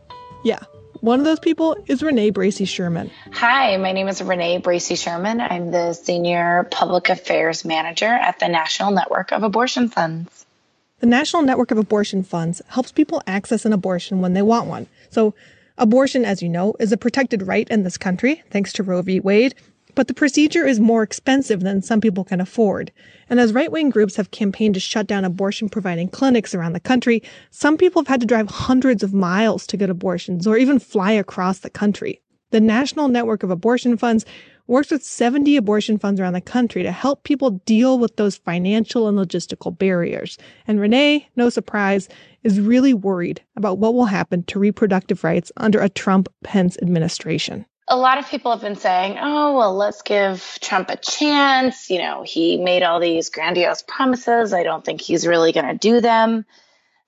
Yeah, one of those people is Renee Bracey Sherman. Hi, my name is Renee Bracey Sherman. I'm the Senior Public Affairs Manager at the National Network of Abortion Funds. The National Network of Abortion Funds helps people access an abortion when they want one. So, abortion, as you know, is a protected right in this country, thanks to Roe v. Wade, but the procedure is more expensive than some people can afford. And as right wing groups have campaigned to shut down abortion providing clinics around the country, some people have had to drive hundreds of miles to get abortions or even fly across the country. The National Network of Abortion Funds works with 70 abortion funds around the country to help people deal with those financial and logistical barriers. And Renee, no surprise, is really worried about what will happen to reproductive rights under a Trump Pence administration a lot of people have been saying, oh, well, let's give Trump a chance. You know, he made all these grandiose promises. I don't think he's really going to do them.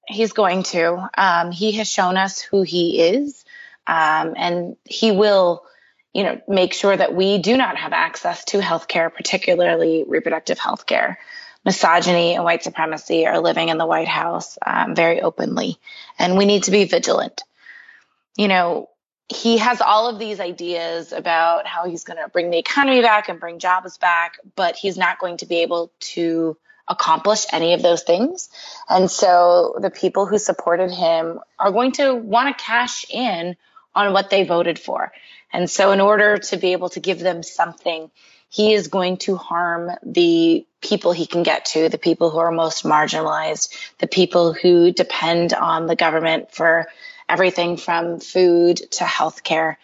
He's going to. Um, he has shown us who he is, um, and he will, you know, make sure that we do not have access to health care, particularly reproductive health care. Misogyny and white supremacy are living in the White House um, very openly, and we need to be vigilant. You know, he has all of these ideas about how he's going to bring the economy back and bring jobs back, but he's not going to be able to accomplish any of those things. And so the people who supported him are going to want to cash in on what they voted for. And so in order to be able to give them something, he is going to harm the people he can get to, the people who are most marginalized, the people who depend on the government for everything from food to healthcare.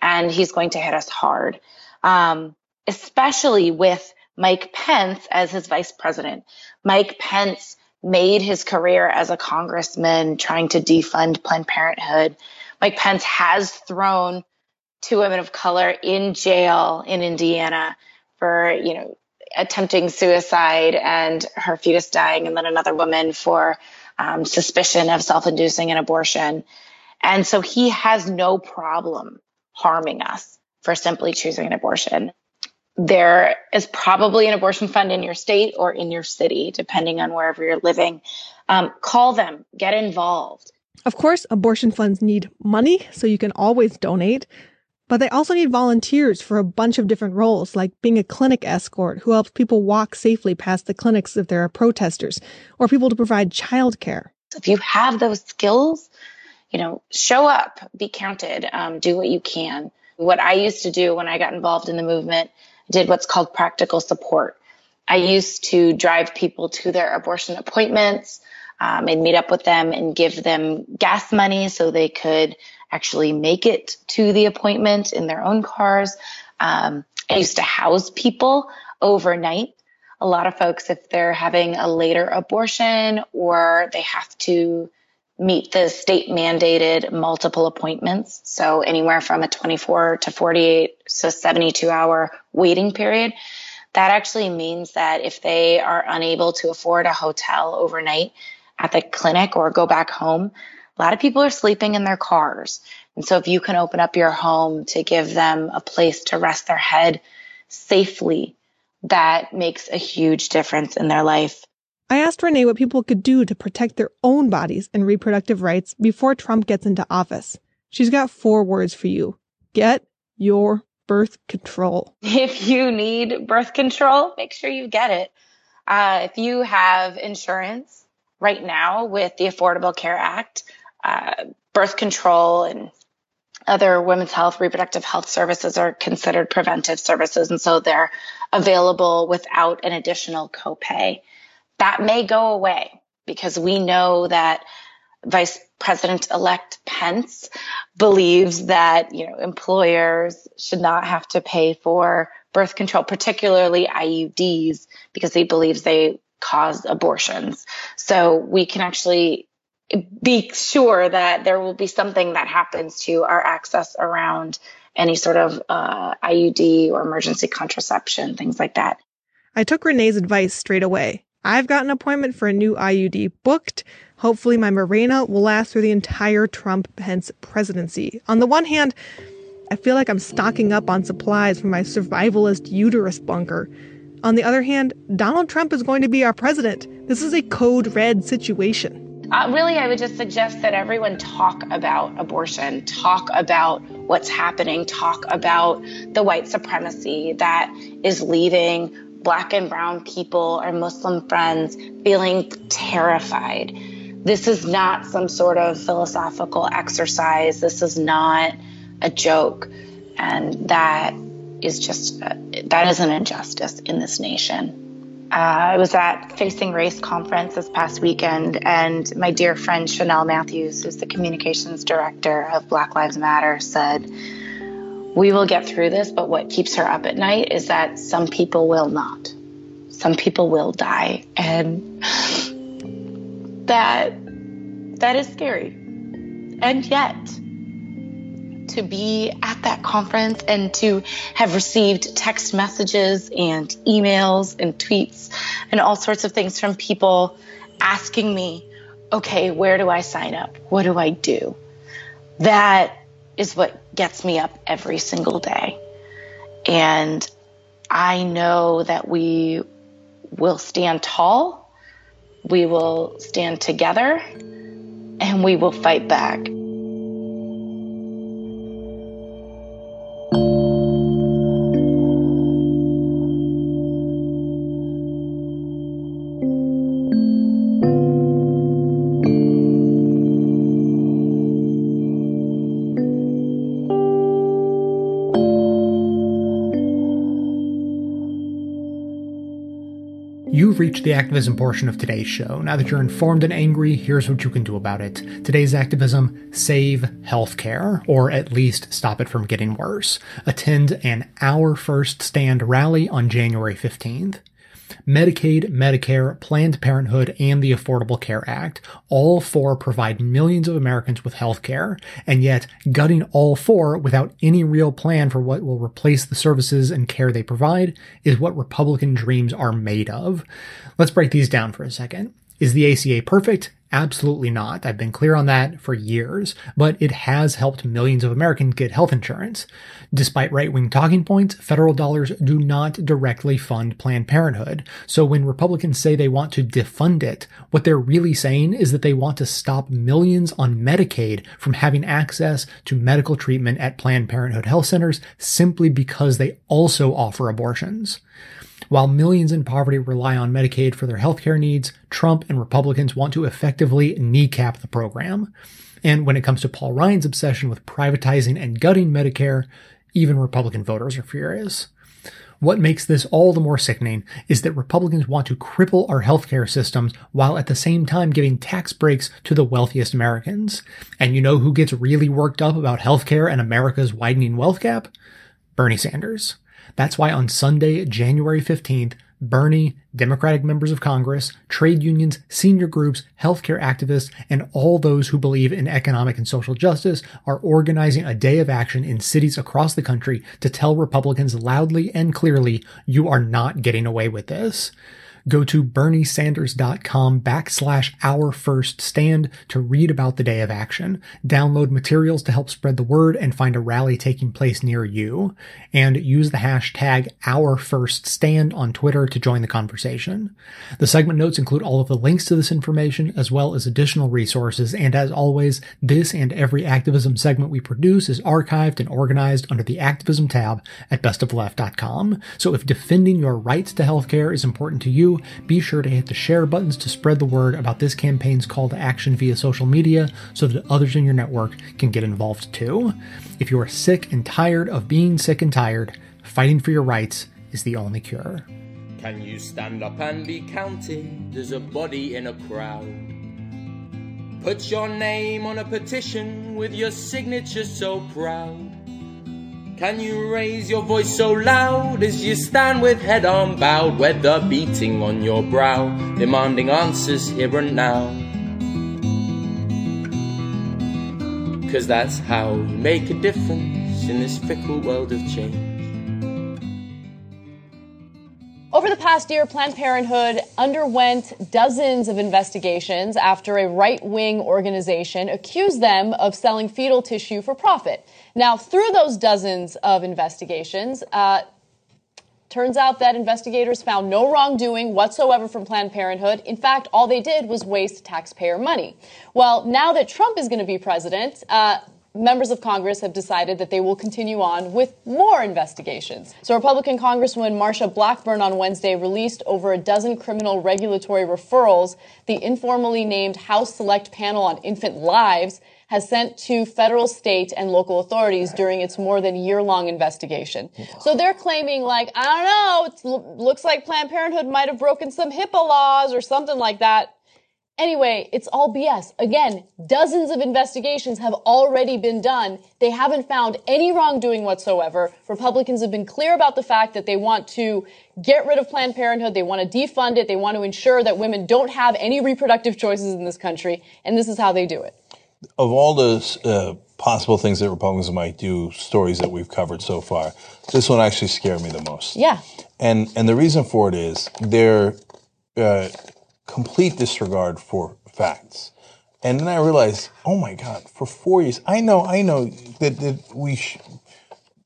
And he's going to hit us hard, um, especially with Mike Pence as his vice president. Mike Pence made his career as a congressman trying to defund Planned Parenthood. Mike Pence has thrown two women of color in jail in Indiana for, you know, attempting suicide and her fetus dying, and then another woman for um, suspicion of self inducing an abortion. And so he has no problem harming us for simply choosing an abortion. There is probably an abortion fund in your state or in your city, depending on wherever you're living. Um, call them, get involved. Of course, abortion funds need money, so you can always donate. But they also need volunteers for a bunch of different roles, like being a clinic escort who helps people walk safely past the clinics if there are protesters, or people to provide childcare. If you have those skills, you know, show up, be counted, um, do what you can. What I used to do when I got involved in the movement, did what's called practical support. I used to drive people to their abortion appointments um, and meet up with them and give them gas money so they could actually make it to the appointment in their own cars. Um, I used to house people overnight. A lot of folks, if they're having a later abortion or they have to meet the state mandated multiple appointments. So anywhere from a 24 to 48, so 72 hour waiting period. That actually means that if they are unable to afford a hotel overnight at the clinic or go back home, a lot of people are sleeping in their cars. And so if you can open up your home to give them a place to rest their head safely, that makes a huge difference in their life. I asked Renee what people could do to protect their own bodies and reproductive rights before Trump gets into office. She's got four words for you. Get your birth control. *laughs* If you need birth control, make sure you get it. Uh, if you have insurance right now with the Affordable Care Act, uh, birth control and other women's health, reproductive health services are considered preventive services. And so they're available without an additional copay that may go away because we know that Vice President elect Pence believes that, you know, employers should not have to pay for birth control, particularly IUDs, because he believes they cause abortions. So we can actually be sure that there will be something that happens to our access around any sort of uh, IUD or emergency contraception, things like that. I took Renee's advice straight away. I've got an appointment for a new IUD booked. Hopefully, my Mirena will last through the entire Trump Pence presidency. On the one hand, I feel like I'm stocking up on supplies for my survivalist uterus bunker. On the other hand, Donald Trump is going to be our president. This is a code red situation. Uh, really, I would just suggest that everyone talk about abortion, talk about what's happening, talk about the white supremacy that is leaving black and brown people, our Muslim friends, feeling terrified. This is not some sort of philosophical exercise. This is not a joke. And that is just, that is an injustice in this nation. Uh, I was at Facing Race conference this past weekend, and my dear friend Shanelle Matthews, who's the communications director of Black Lives Matter, said, We will get through this, but what keeps her up at night is that some people will not. Some people will die. And that that is scary. And yet, to be at that conference and to have received text messages and emails and tweets and all sorts of things from people asking me, okay, where do I sign up? What do I do? That is what gets me up every single day. And I know that we will stand tall, we will stand together, and we will fight back. Reached the activism portion of today's show. Now that you're informed and angry, here's what you can do about it. Today's activism save healthcare, or at least stop it from getting worse. Attend an Our First Stand rally on January 15th. Medicaid, Medicare, Planned Parenthood, and the Affordable Care Act, all four provide millions of Americans with health care, and yet gutting all four without any real plan for what will replace the services and care they provide is what Republican dreams are made of. Let's break these down for a second. Is the ACA perfect? Absolutely not. I've been clear on that for years, but it has helped millions of Americans get health insurance. Despite right wing talking points, federal dollars do not directly fund Planned Parenthood. So when Republicans say they want to defund it, what they're really saying is that they want to stop millions on Medicaid from having access to medical treatment at Planned Parenthood health centers simply because they also offer abortions. While millions in poverty rely on Medicaid for their healthcare needs, Trump and Republicans want to effectively kneecap the program. And when it comes to Paul Ryan's obsession with privatizing and gutting Medicare, even Republican voters are furious. What makes this all the more sickening is that Republicans want to cripple our healthcare systems while at the same time giving tax breaks to the wealthiest Americans. And you know who gets really worked up about healthcare and America's widening wealth gap? Bernie Sanders. That's why on Sunday, January 15th, Bernie, Democratic members of Congress, trade unions, senior groups, healthcare activists, and all those who believe in economic and social justice are organizing a day of action in cities across the country to tell Republicans loudly and clearly, you are not getting away with this. Go to berniesanders.com backslash our first stand to read about the day of action, download materials to help spread the word and find a rally taking place near you, and use the hashtag our first stand on Twitter to join the conversation. The segment notes include all of the links to this information as well as additional resources, and as always, this and every activism segment we produce is archived and organized under the activism tab at bestofleft.com. So if defending your rights to healthcare is important to you, be sure to hit the share buttons to spread the word about this campaign's call to action via social media so that others in your network can get involved too. If you are sick and tired of being sick and tired, fighting for your rights is the only cure. Can you stand up and be counted as a body in a crowd? Put your name on a petition with your signature so proud. Can you raise your voice so loud as you stand with head on bowed, weather beating on your brow, demanding answers here and now? Cause that's how you make a difference in this fickle world of change. Past year, Planned Parenthood underwent dozens of investigations after a right wing organization accused them of selling fetal tissue for profit. Now, through those dozens of investigations, uh, Turns out that investigators found no wrongdoing whatsoever from Planned Parenthood. In fact, all they did was waste taxpayer money. Well, now that Trump is going to be president, uh, members of Congress have decided that they will continue on with more investigations. So, Republican Congresswoman Marsha Blackburn on Wednesday released over a dozen criminal regulatory referrals the informally named House Select Panel on Infant Lives has sent to federal, state, and local authorities during its more than year-long investigation. So they're claiming, like, I don't know, it looks like Planned Parenthood might have broken some HIPAA laws or something like that. Anyway, it's all BS. Again, dozens of investigations have already been done. They haven't found any wrongdoing whatsoever. Republicans have been clear about the fact that they want to get rid of Planned Parenthood. They want to defund it. They want to ensure that women don't have any reproductive choices in this country. And this is how they do it. Of all the uh, possible things that Republicans might do, stories that we've covered so far, this one actually scared me the most. Yeah. And and the reason for it is their uh, complete disregard for facts. And then I realized, oh my God, for four years, I know, I know that, that we sh-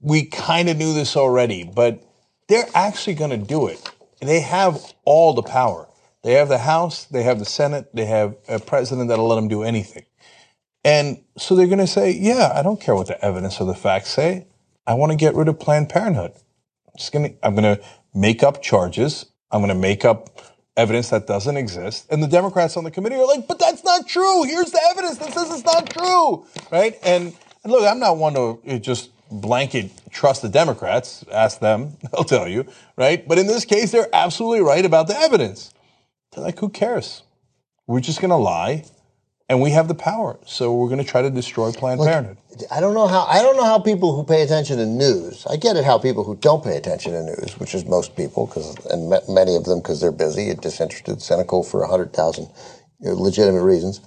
we kind of knew this already, but they're actually going to do it. They have all the power. They have the House, they have the Senate, they have a president that'll let them do anything. And so they're going to say, yeah, I don't care what the evidence or the facts say. I want to get rid of Planned Parenthood. I'm I'm going to make up charges. I'm going to make up evidence that doesn't exist. And the Democrats on the committee are like, but that's not true. Here's the evidence that says it's not true. Right. And, look, I'm not one to uh, just blanket trust the Democrats. Ask them. *laughs* They'll tell you. Right. But in this case, they're absolutely right about the evidence. They're like, who cares? We're just going to lie and we have the power. So we're going to try to destroy Planned Look, Parenthood. I don't know how. I don't know how people who pay attention to news. I get it. How people who don't pay attention to news, which is most people, because and ma- many of them because they're busy, disinterested, cynical for a hundred thousand legitimate reasons,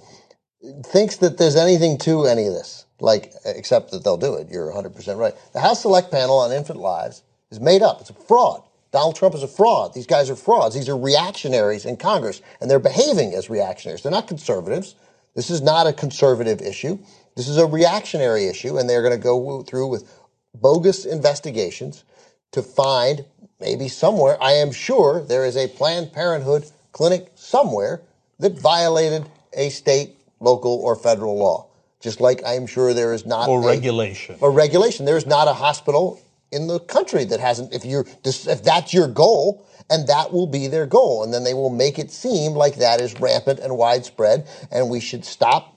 thinks that there's anything to any of this. Like, except that they'll do it. You're 100 percent right. The House Select Panel on Infant Lives is made up. It's a fraud. Donald Trump is a fraud. These guys are frauds. These are reactionaries in Congress, and they're behaving as reactionaries. They're not conservatives. This is not a conservative issue. This is a reactionary issue, and they're going to go through with bogus investigations to find maybe somewhere. I am sure there is a Planned Parenthood clinic somewhere that violated a state, local, or federal law. Just like I am sure there is not Or a- regulation. or regulation. There is not a hospital in the country that hasn't. If you're if that's your goal, and that will be their goal, and then they will make it seem like that is rampant and widespread, and we should stop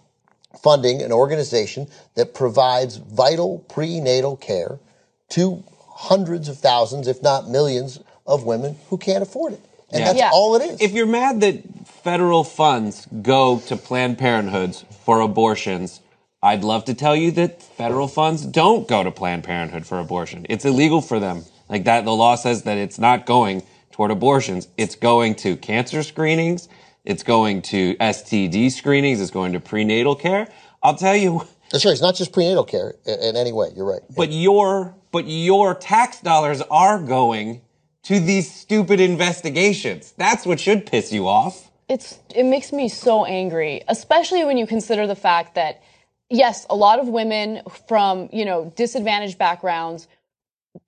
funding an organization that provides vital prenatal care to hundreds of thousands, if not millions, of women who can't afford it. And that's all it is. If you're mad that federal funds go to Planned Parenthoods for abortions, I'd love to tell you that federal funds don't go to Planned Parenthood for abortion. It's illegal for them. Like that, the law says that it's not going toward abortions. It's going to cancer screenings. It's going to STD screenings. It's going to prenatal care. I'll tell you. That's right. It's not just prenatal care in, in any way. You're right. But your, but your tax dollars are going to these stupid investigations. That's what should piss you off. it's it makes me so angry, especially when you consider the fact that yes, a lot of women from, you know, disadvantaged backgrounds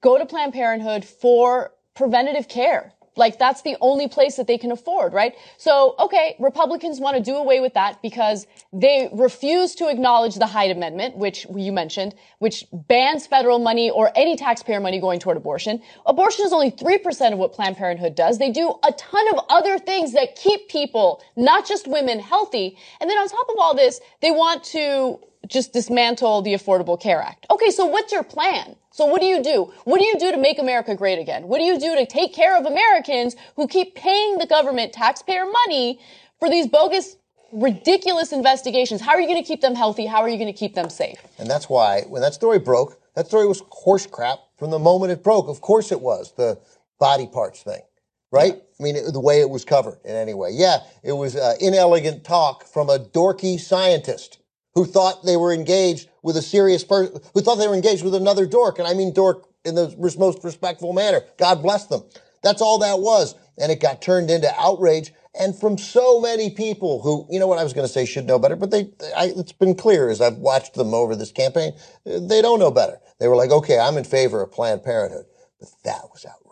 go to Planned Parenthood for preventative care. Like that's the only place that they can afford, right? So, okay, Republicans want to do away with that because they refuse to acknowledge the Hyde Amendment, which you mentioned, which bans federal money or any taxpayer money going toward abortion. Abortion is only 3% of what Planned Parenthood does. They do a ton of other things that keep people, not just women, healthy. And then on top of all this, they want to just dismantle the Affordable Care Act. Okay, so what's your plan? So what do you do? What do you do to make America great again? What do you do to take care of Americans who keep paying the government taxpayer money for these bogus, ridiculous investigations? How are you going to keep them healthy? How are you going to keep them safe? And that's why when that story broke, that story was horse crap from the moment it broke. Of course it was the body parts thing, right? I mean, it, the way it was covered in any way. Yeah, it was uh, inelegant talk from a dorky scientist who thought they were engaged with a serious person, who thought they were engaged with another dork. And I mean dork in the most respectful manner. God bless them. That's all that was. And it got turned into outrage. And from so many people who, you know what I was going to say should know better, but they, I, it's been clear as I've watched them over this campaign, they don't know better. They were like, okay, I'm in favor of Planned Parenthood. But that was outrageous.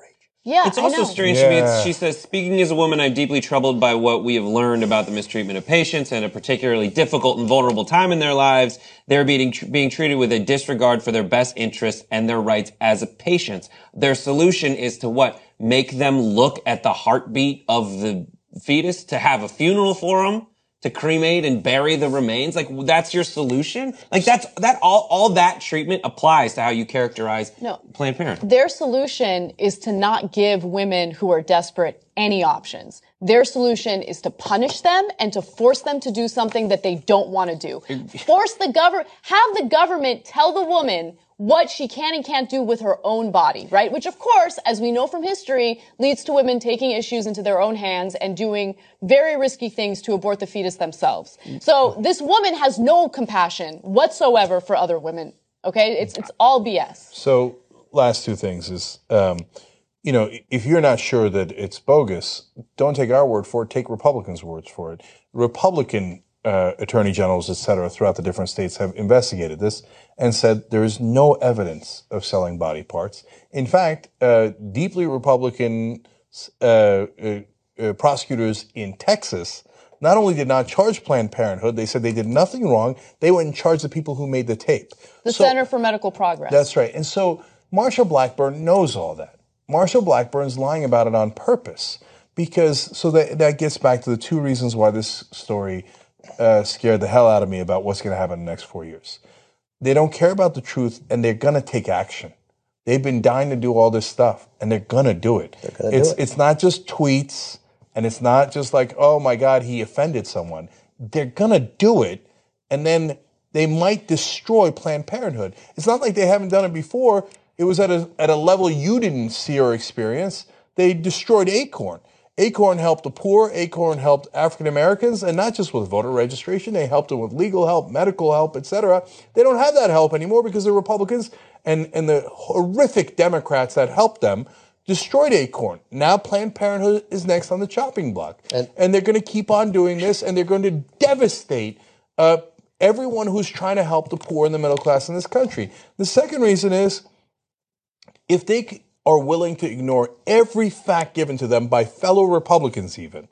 Yeah, It's I also know. strange to me. It's, she says, speaking as a woman, I'm deeply troubled by what we have learned about the mistreatment of patients and a particularly difficult and vulnerable time in their lives. They're being, being treated with a disregard for their best interests and their rights as a patients. Their solution is to what? Make them look at the heartbeat of the fetus, to have a funeral for them, to cremate and bury the remains. Like, that's your solution? Like, that's, that, all, all that treatment applies to how you characterize No. Planned Parenthood. Their solution is to not give women who are desperate any options. Their solution is to punish them and to force them to do something that they don't want to do. Force the government, have the government tell the woman what she can and can't do with her own body, right? Which of course, as we know from history, leads to women taking issues into their own hands and doing very risky things to abort the fetus themselves. So this woman has no compassion whatsoever for other women. Okay? It's, it's all BS. So, last two things is, um, you know, if you're not sure that it's bogus, don't take our word for it. Take Republicans' words for it. Republican uh, attorney generals, et cetera, throughout the different states have investigated this and said there is no evidence of selling body parts. In fact, uh, deeply Republican uh, uh, uh, prosecutors in Texas not only did not charge Planned Parenthood, they said they did nothing wrong. They went and charged the people who made the tape. The So- Center for Medical Progress. that's right. And so Marsha Blackburn knows all that. Marsha Blackburn's lying about it on purpose because so that that gets back to the two reasons why this story uh, scared the hell out of me about what's going to happen in the next four years. They don't care about the truth, and they're going to take action. They've been dying to do all this stuff, and they're going to do it. gonna do it's it. it's not just tweets, and it's not just like, oh my God, he offended someone. They're going to do it, and then they might destroy Planned Parenthood. It's not like they haven't done it before. It was at a, at a level you didn't see or experience. They destroyed Acorn. Acorn helped the poor. Acorn helped African Americans, and not just with voter registration. They helped them with legal help, medical help, etc. They don't have that help anymore because the Republicans and, and the horrific Democrats that helped them destroyed Acorn. Now Planned Parenthood is next on the chopping block. And, they're going to keep on doing this, and they're going to devastate uh, everyone who's trying to help the poor and the middle class in this country. The second reason is if they are willing to ignore every fact given to them by fellow Republicans, even,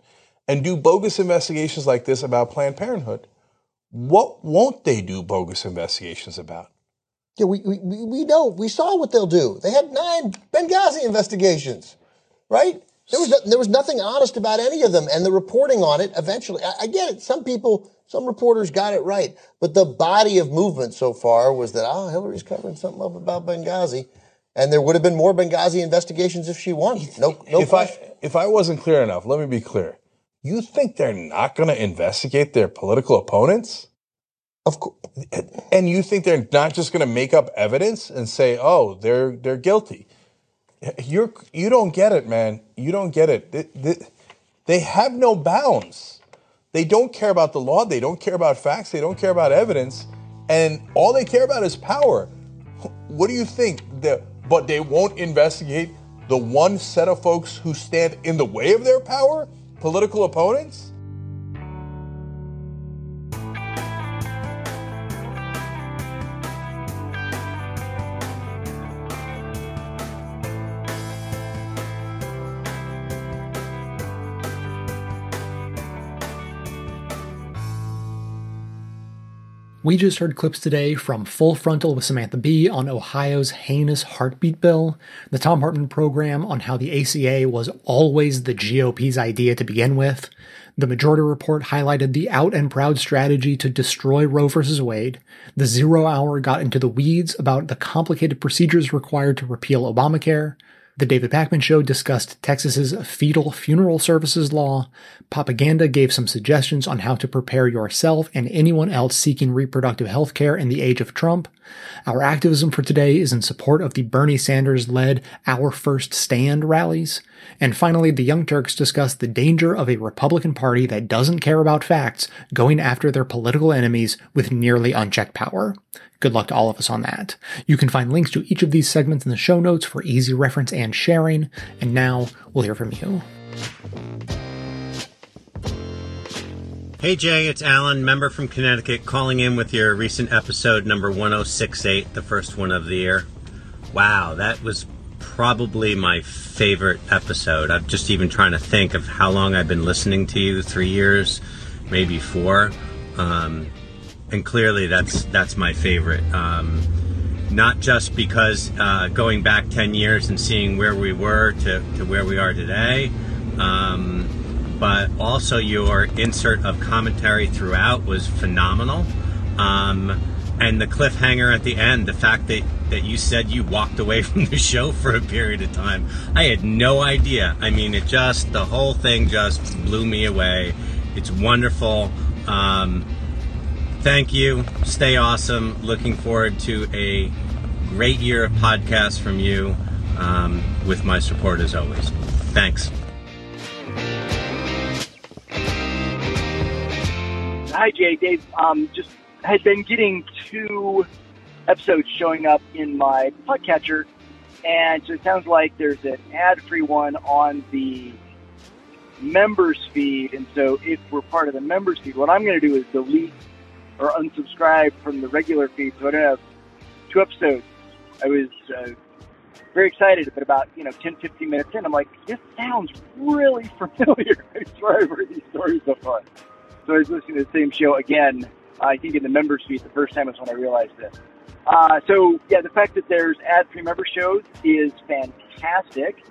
and do bogus investigations like this about Planned Parenthood, what won't they do bogus investigations about? Yeah, we, we, we know. We saw what they'll do. They had nine Benghazi investigations, right? There was, there was nothing honest about any of them. And the reporting on it eventually, I, I get it. Some people, some reporters got it right. But the body of movement so far was that, oh, Hillary's covering something up about Benghazi. And there would have been more Benghazi investigations if she won. No, no if question. I if I wasn't clear enough, let me be clear. You think they're not going to investigate their political opponents? Of course. And you think they're not just going to make up evidence and say, "Oh, they're they're guilty." You're you don't get it, man. You don't get it. They, they, they have no bounds. They don't care about the law. They don't care about facts. They don't care about evidence, and all they care about is power. What do you think? The, but they won't investigate the one set of folks who stand in the way of their power, political opponents. We just heard clips today from Full Frontal with Samantha Bee on Ohio's heinous heartbeat bill, the Thom Hartmann program on how the ACA was always the GOP's idea to begin with. The Majority Report highlighted the out and proud strategy to destroy Roe v. Wade. The Zero Hour got into the weeds about the complicated procedures required to repeal Obamacare. The David Pakman Show discussed Texas's fetal funeral services law. Propaganda gave some suggestions on how to prepare yourself and anyone else seeking reproductive health care in the age of Trump. Our activism for today is in support of the Bernie Sanders led Our First Stand rallies. And finally, the Young Turks discuss the danger of a Republican Party that doesn't care about facts going after their political enemies with nearly unchecked power. Good luck to all of us on that. You can find links to each of these segments in the show notes for easy reference and sharing. And now we'll hear from you. Hey Jay, it's Alan, member from Connecticut, calling in with your recent episode number 1068, the first one of the year. Wow, that was probably my favorite episode. I'm just even trying to think of how long I've been listening to you three years, maybe four. Um, and clearly that's that's my favorite. Um, not just because uh, going back 10 years and seeing where we were to, to where we are today. Um, but also your insert of commentary throughout was phenomenal. Um, and the cliffhanger at the end, the fact that, that you said you walked away *laughs* from the show for a period of time, I had no idea. I mean, it just, the whole thing just blew me away. It's wonderful. Um, thank you. Stay awesome. Looking forward to a great year of podcasts from you um, with my support as always. Thanks. Hi, Jay. Dave, um, just had been getting two episodes showing up in my podcatcher, and so it sounds like there's an ad-free one on the members feed. And so, if we're part of the members feed, what I'm going to do is delete or unsubscribe from the regular feed, so I don't have two episodes. I was uh, very excited, but about you know 10, 15 minutes in, I'm like, this sounds really *laughs* familiar. I swear I've heard these stories before. I was listening to the same show again. Uh, I think in the members feed the first time was when I realized this. Uh, so yeah, the fact that there's ad-free member shows is fantastic,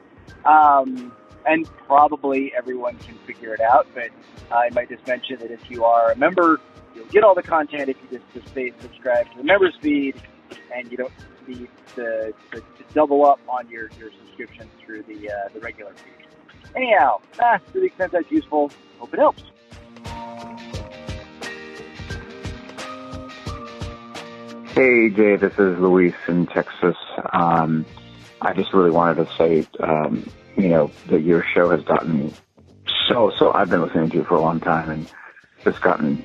um, and probably everyone can figure it out. But I might just mention that if you are a member, you'll get all the content if you just, just stay subscribed to the members feed, and you don't need to, to, to double up on your, your subscription through the uh, the regular feed. Anyhow, ah, to the extent that's useful, hope it helps. Hey, Jay, this is Luis in Texas. Um, I just really wanted to say, um, you know, that your show has gotten so, so I've been listening to you for a long time and it's gotten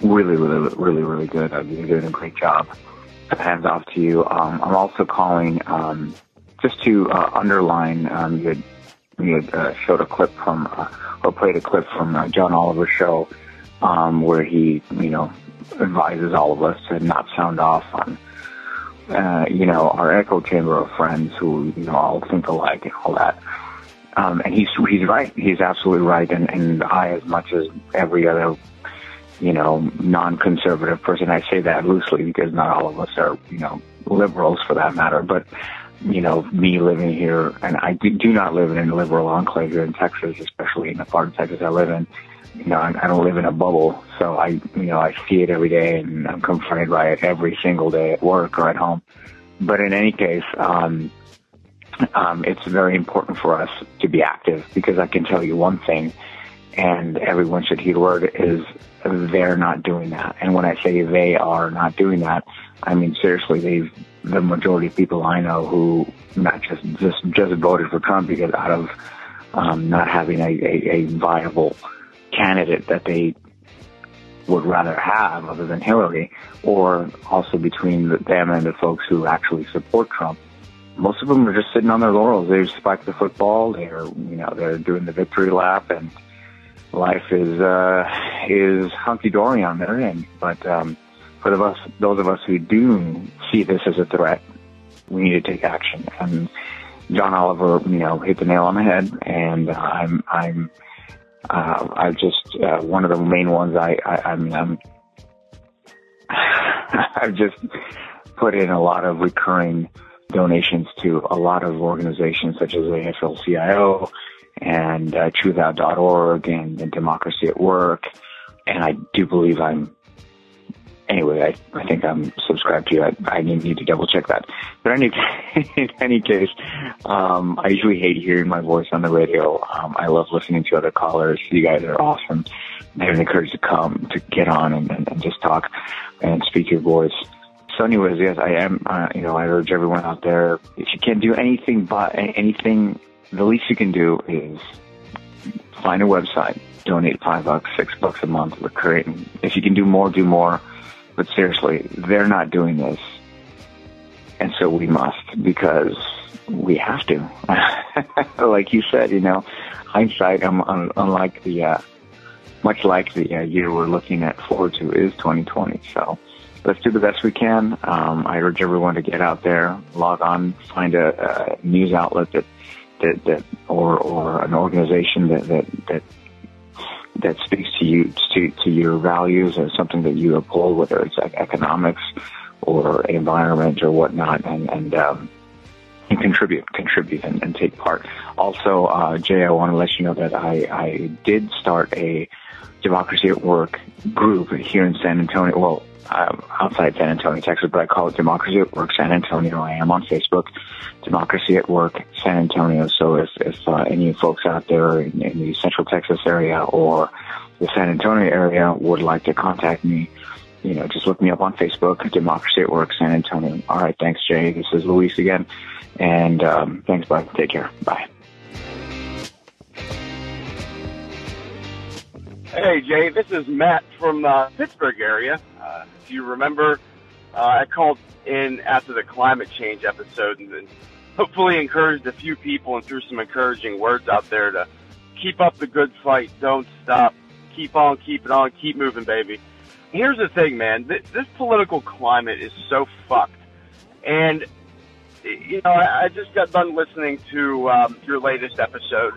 really, really, really, really good. You're doing a great job. Hands off to you. Um, I'm also calling um, just to uh, underline, um, you had, you had uh, showed a clip from, uh, or played a clip from uh, John Oliver's show um, where he, you know, advises all of us to not sound off on, uh, you know, our echo chamber of friends who, you know, all think alike and all that. Um, and he's he's right. He's absolutely right. And and I, as much as every other, you know, non-conservative person, I say that loosely because not all of us are, you know, liberals for that matter. But you know, me living here, and I do, do not live in a liberal enclave here in Texas, especially in the part of Texas I live in you know, I, I don't live in a bubble, so I, you know, I see it every day, and I'm confronted by it every single day at work or at home. But in any case, um, um, it's very important for us to be active because I can tell you one thing, and everyone should heed word is they're not doing that. And when I say they are not doing that, I mean seriously, they've the majority of people I know who not just just just voted for Trump because out of um, not having a, a, a viable candidate that they would rather have other than Hillary, or also between them and the folks who actually support Trump. Most of them are just sitting on their laurels. They spike the football. They're, you know, they're doing the victory lap, and life is uh, is hunky dory on their end. But um, for the us, those of us who do see this as a threat, we need to take action. And John Oliver, you know, hit the nail on the head. And I'm I'm uh, I've just uh, one of the main ones. I, I I mean I'm *laughs* I've just put in a lot of recurring donations to a lot of organizations such as AFL-CIO and uh, TruthOut.org and, and Democracy at Work, and I do believe I'm anyway, I, I think I'm subscribed to you. I, I need to double check that. But any, *laughs* in any case, um, I usually hate hearing my voice on the radio. Um, I love listening to other callers. You guys are awesome. Having the courage to come, to get on and, and, and just talk and speak your voice. so, anyways, yes, I am. Uh, you know, I urge everyone out there if you can't do anything, but anything, the least you can do is find a website, donate five bucks, six bucks a month. We're creating. If you can do more, do more. But seriously, they're not doing this, and so we must because we have to. *laughs* like you said, you know, hindsight, un- unlike the, uh, much like the uh, year we're looking at forward to is 2020. So let's do the best we can. Um, I urge everyone to get out there, log on, find a, a news outlet that, that, that, or, or an organization that, that, that, that speaks to you, to, to your values or something that you uphold, whether it's economics or environment or whatnot. And, and, um, and contribute, contribute, and, and take part. Also, uh, Jay, I want to let you know that I, I did start a Democracy at Work group here in San Antonio. Well, uh, outside San Antonio, Texas, but I call it Democracy at Work San Antonio. I am on Facebook, Democracy at Work San Antonio. So if, if uh, any folks out there in, in the Central Texas area or the San Antonio area would like to contact me, you know, just look me up on Facebook, Democracy at Work San Antonio. All right, thanks, Jay. This is Luis again. And um, thanks, bud. Take care. Bye. Hey, Jay, this is Matt from uh, Pittsburgh area. Uh, if you remember, uh, I called in after the climate change episode and, hopefully encouraged a few people and threw some encouraging words out there to keep up the good fight, don't stop, keep on, keep it on, keep moving, baby. Here's the thing, man. This, this political climate is so fucked. And you know, I, I just got done listening to um, your latest episode,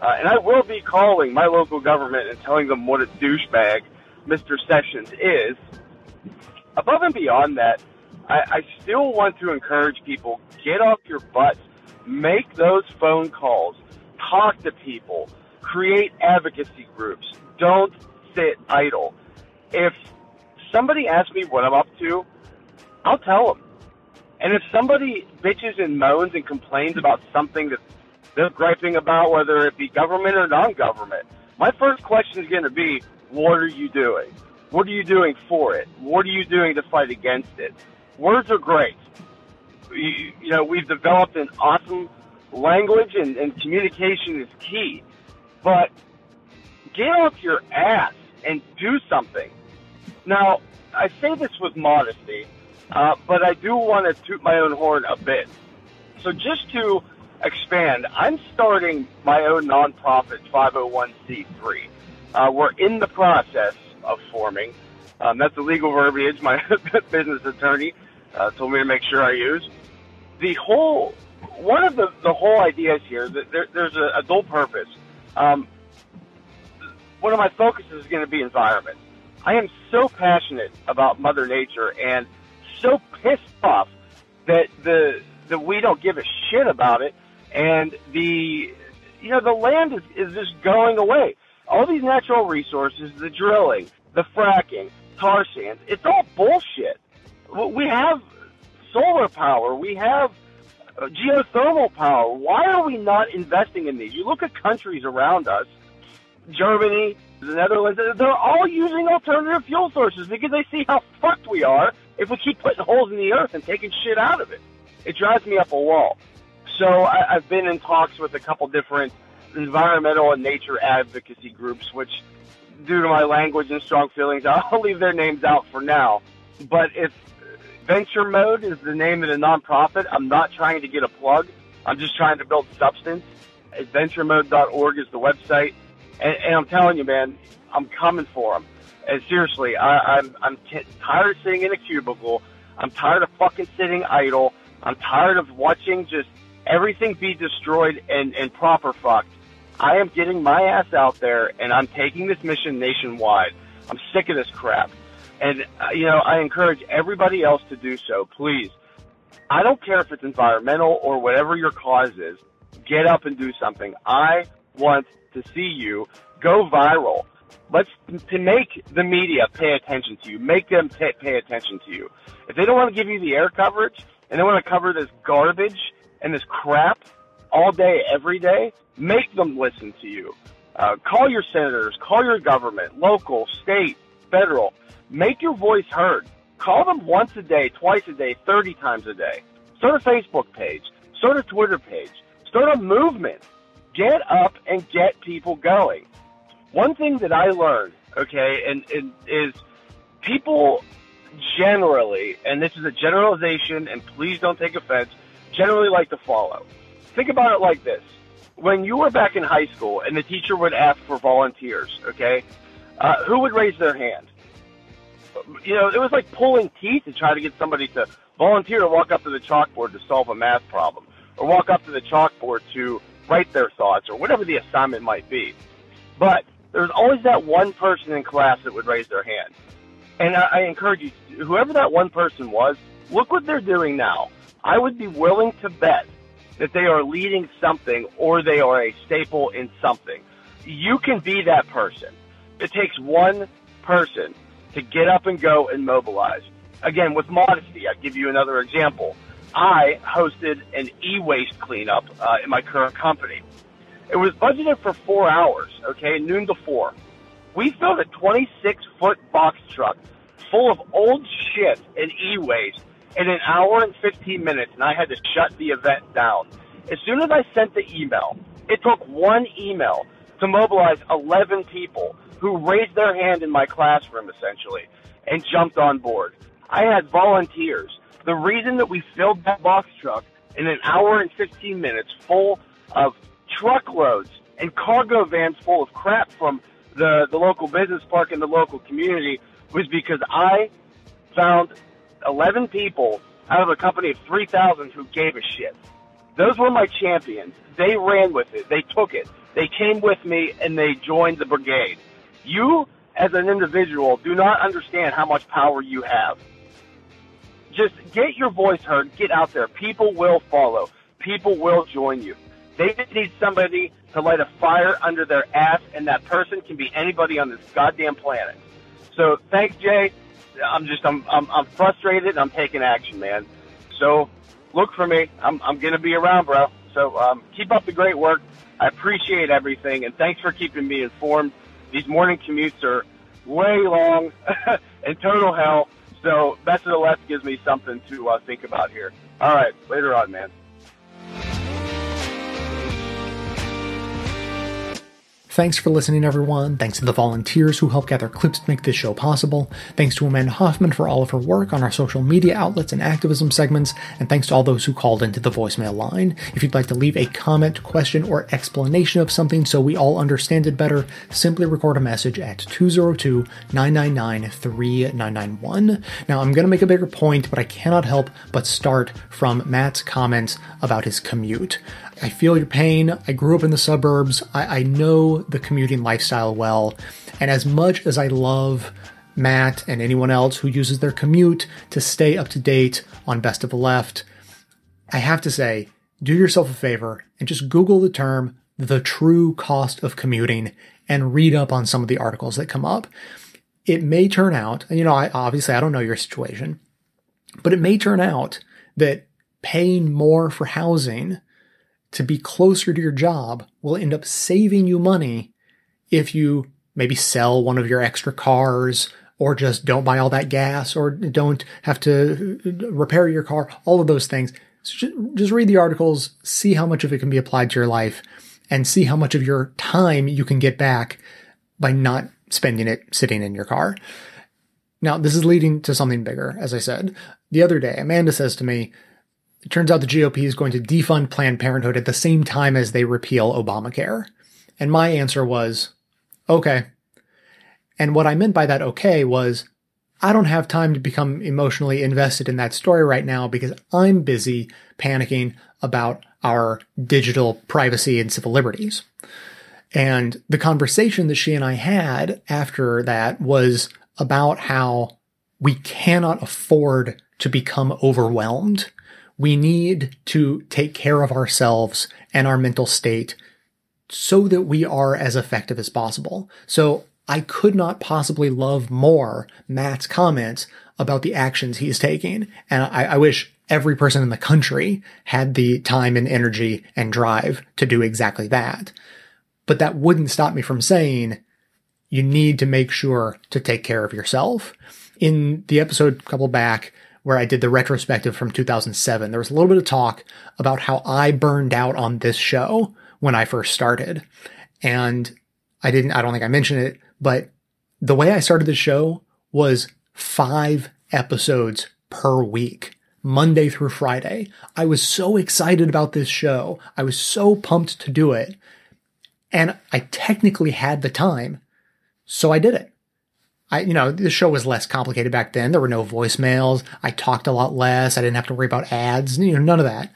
uh, and I will be calling my local government and telling them what a douchebag Mr. Sessions is. Above and beyond that, I, I still want to encourage people get off your butts, make those phone calls, talk to people, create advocacy groups. Don't sit idle. If somebody asks me what I'm up to, I'll tell them. And if somebody bitches and moans and complains about something that they're griping about, whether it be government or non-government, my first question is going to be, what are you doing? What are you doing for it? What are you doing to fight against it? Words are great. You, you know, we've developed an awesome language and, and communication is key. But get off your ass and do something. Now, I say this with modesty uh, but I do want to toot my own horn a bit. So just to expand, I'm starting my own nonprofit 501c3. Uh, we're in the process of forming. Um, that's the legal verbiage my *laughs* business attorney uh, told me to make sure I use. The whole, one of the, the whole ideas here, there, there's a, a dual purpose. Um, one of my focuses is going to be environment. I am so passionate about Mother Nature and so pissed off that the that we don't give a shit about it, and the you know the land is, is just going away. All these natural resources, the drilling, the fracking, tar sands, it's all bullshit. We have solar power, we have uh, geothermal power. Why are we not investing in these? You look at countries around us, Germany, the Netherlands, they're all using alternative fuel sources because they see how fucked we are if we keep putting holes in the earth and taking shit out of it. It drives me up a wall. So I, I've been in talks with a couple different environmental and nature advocacy groups, which, due to my language and strong feelings, *laughs* I'll leave their names out for now. But if Venture Mode is the name of the nonprofit, I'm not trying to get a plug. I'm just trying to build substance. Adventuremode.org is the website. And, and I'm telling you, man, I'm coming for them. And seriously, I, I'm I'm t- tired of sitting in a cubicle. I'm tired of fucking sitting idle. I'm tired of watching just everything be destroyed and and proper fucked. I am getting my ass out there and I'm taking this mission nationwide. I'm sick of this crap. And, uh, you know, I encourage everybody else to do so. Please. I don't care if it's environmental or whatever your cause is. Get up and do something. I want to see you go viral. Let's to make the media pay attention to you. Make them pay, pay attention to you. If they don't want to give you the air coverage and they want to cover this garbage and this crap all day, every day, make them listen to you. Uh, call your senators, call your government, local, state, federal. Make your voice heard. Call them once a day, twice a day, 30 times a day. Start a Facebook page. Start a Twitter page. Start a movement. Get up and get people going. One thing that I learned, okay, and, and is people generally, and this is a generalization, and please don't take offense, generally like to follow. Think about it like this. When you were back in high school and the teacher would ask for volunteers, okay, uh, who would raise their hand? You know, it was like pulling teeth to try to get somebody to volunteer to walk up to the chalkboard to solve a math problem, or walk up to the chalkboard to write their thoughts, or whatever the assignment might be. But there's always that one person in class that would raise their hand. And I, I encourage you, whoever that one person was, look what they're doing now. I would be willing to bet that they are leading something or they are a staple in something. You can be that person. It takes one person to get up and go and mobilize. Again, with modesty, I'll give you another example. I hosted an e-waste cleanup uh, in my current company. It was budgeted for four hours, okay, noon to four. We filled a 26 foot box truck full of old shit and e-waste in an hour and 15 minutes, and I had to shut the event down. As soon as I sent the email, it took one email to mobilize 11 people who raised their hand in my classroom, essentially, and jumped on board. I had volunteers. The reason that we filled that box truck in an hour and 15 minutes full of truckloads and cargo vans full of crap from the, the local business park and the local community was because I found 11 people out of a company of 3,000 who gave a shit. Those were my champions. They ran with it. They took it. They came with me and they joined the brigade. You, as an individual, do not understand how much power you have. Just get your voice heard. Get out there. People will follow. People will join you. They just need somebody to light a fire under their ass, and that person can be anybody on this goddamn planet. So thanks, Jay. I'm just I'm I'm, I'm frustrated. I'm taking action, man. So look for me. I'm I'm gonna be around, bro. So um, keep up the great work. I appreciate everything, and thanks for keeping me informed. These morning commutes are way long *laughs* and total hell. So Best of the Left gives me something to uh, think about here. All right, later on, man. Thanks for listening, everyone. Thanks to the volunteers who help gather clips to make this show possible. Thanks to Amanda Hoffman for all of her work on our social media outlets and activism segments. And thanks to all those who called into the voicemail line. If you'd like to leave a comment, question, or explanation of something so we all understand it better, simply record a message at 202 999 3991. Now, I'm going to make a bigger point, but I cannot help but start from Matt's comments about his commute. I feel your pain. I grew up in the suburbs. I, I know the commuting lifestyle well. And as much as I love Matt and anyone else who uses their commute to stay up to date on Best of the Left, I have to say, do yourself a favor and just Google the term the true cost of commuting and read up on some of the articles that come up. It may turn out, and you know, I, obviously I don't know your situation, but it may turn out that paying more for housing to be closer to your job will end up saving you money if you maybe sell one of your extra cars or just don't buy all that gas or don't have to uh, repair your car, all of those things. So just read the articles, see how much of it can be applied to your life and see how much of your time you can get back by not spending it sitting in your car. Now, this is leading to something bigger, as I said. The other day, Amanda says to me, it turns out the GOP is going to defund Planned Parenthood at the same time as they repeal Obamacare. And my answer was, okay. And what I meant by that okay was, I don't have time to become emotionally invested in that story right now because I'm busy panicking about our digital privacy and civil liberties. And the conversation that she and I had after that was about how we cannot afford to become overwhelmed we need to take care of ourselves and our mental state so that we are as effective as possible. So I could not possibly love more Matt's comments about the actions he's taking. And I, I, wish every person in the country had the time and energy and drive to do exactly that. But that wouldn't stop me from saying you need to make sure to take care of yourself. In the episode couple back where I did the retrospective from 2007, there was a little bit of talk about how I burned out on this show when I first started. And I didn't, I don't think I mentioned it, but the way I started the show was five episodes per week. Monday through Friday. I was so excited about this show. I was so pumped to do it. And I technically had the time. So I did it. I, you know, the show was less complicated back then. There were no voicemails. I talked a lot less. I didn't have to worry about ads, you know, none of that.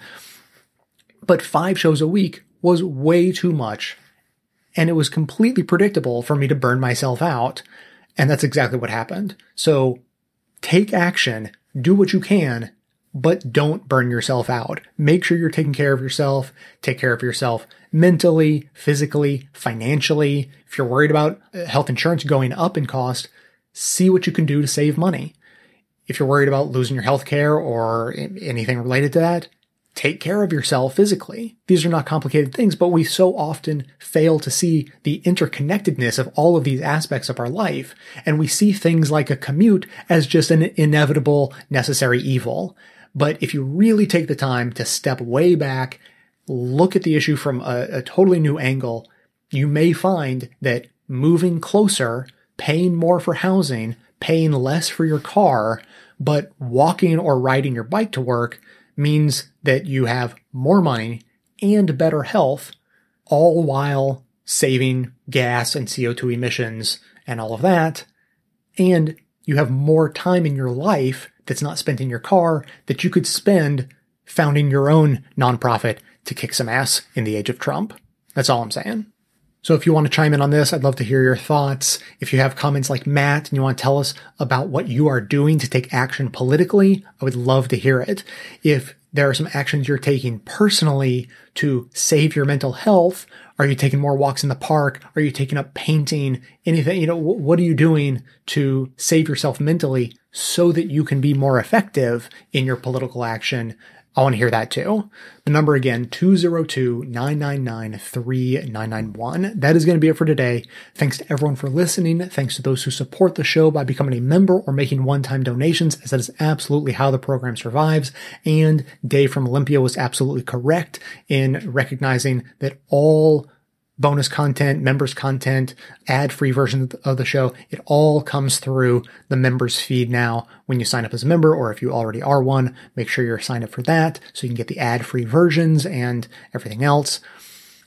But five shows a week was way too much. And it was completely predictable for me to burn myself out. And that's exactly what happened. So take action, do what you can, but don't burn yourself out. Make sure you're taking care of yourself. Take care of yourself mentally, physically, financially. If you're worried about uh, health insurance going up in cost, see what you can do to save money. If you're worried about losing your health care or anything related to that, take care of yourself physically. These are not complicated things, but we so often fail to see the interconnectedness of all of these aspects of our life. And we see things like a commute as just an inevitable, necessary evil. But if you really take the time to step way back, look at the issue from a, a totally new angle, you may find that moving closer, paying more for housing, paying less for your car, but walking or riding your bike to work means that you have more money and better health, all while saving gas and CO2 emissions and all of that. And you have more time in your life that's not spent in your car that you could spend founding your own nonprofit to kick some ass in the age of Trump. That's all I'm saying. So if you want to chime in on this, I'd love to hear your thoughts. If you have comments like Matt and you want to tell us about what you are doing to take action politically, I would love to hear it. If there are some actions you're taking personally to save your mental health, are you taking more walks in the park? Are you taking up painting? Anything, you know, what are you doing to save yourself mentally so that you can be more effective in your political action I want to hear that too. The number again, 202-999-3991. That is going to be it for today. Thanks to everyone for listening. Thanks to those who support the show by becoming a member or making one-time donations, as that is absolutely how the program survives. And Dave from Olympia was absolutely correct in recognizing that all bonus content, members content, ad free versions of the show. It all comes through the members feed now when you sign up as a member, or if you already are one, make sure you're signed up for that so you can get the ad free versions and everything else.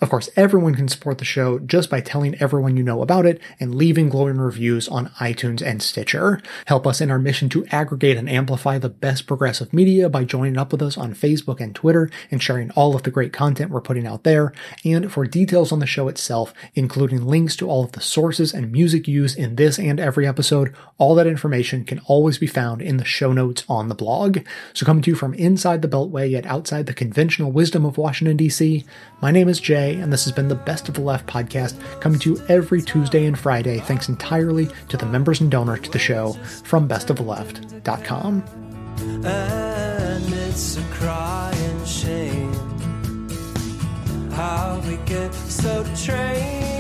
Of course, everyone can support the show just by telling everyone you know about it and leaving glowing reviews on iTunes and Stitcher. Help us in our mission to aggregate and amplify the best progressive media by joining up with us on Facebook and Twitter and sharing all of the great content we're putting out there. And for details on the show itself, including links to all of the sources and music used in this and every episode, all that information can always be found in the show notes on the blog. So coming to you from inside the Beltway yet outside the conventional wisdom of Washington, D.C., my name is Jay and this has been the Best of the Left podcast, coming to you every Tuesday and Friday, thanks entirely to the members and donors to the show from bestoftheleft.com. And it's a crying shame how we get so trained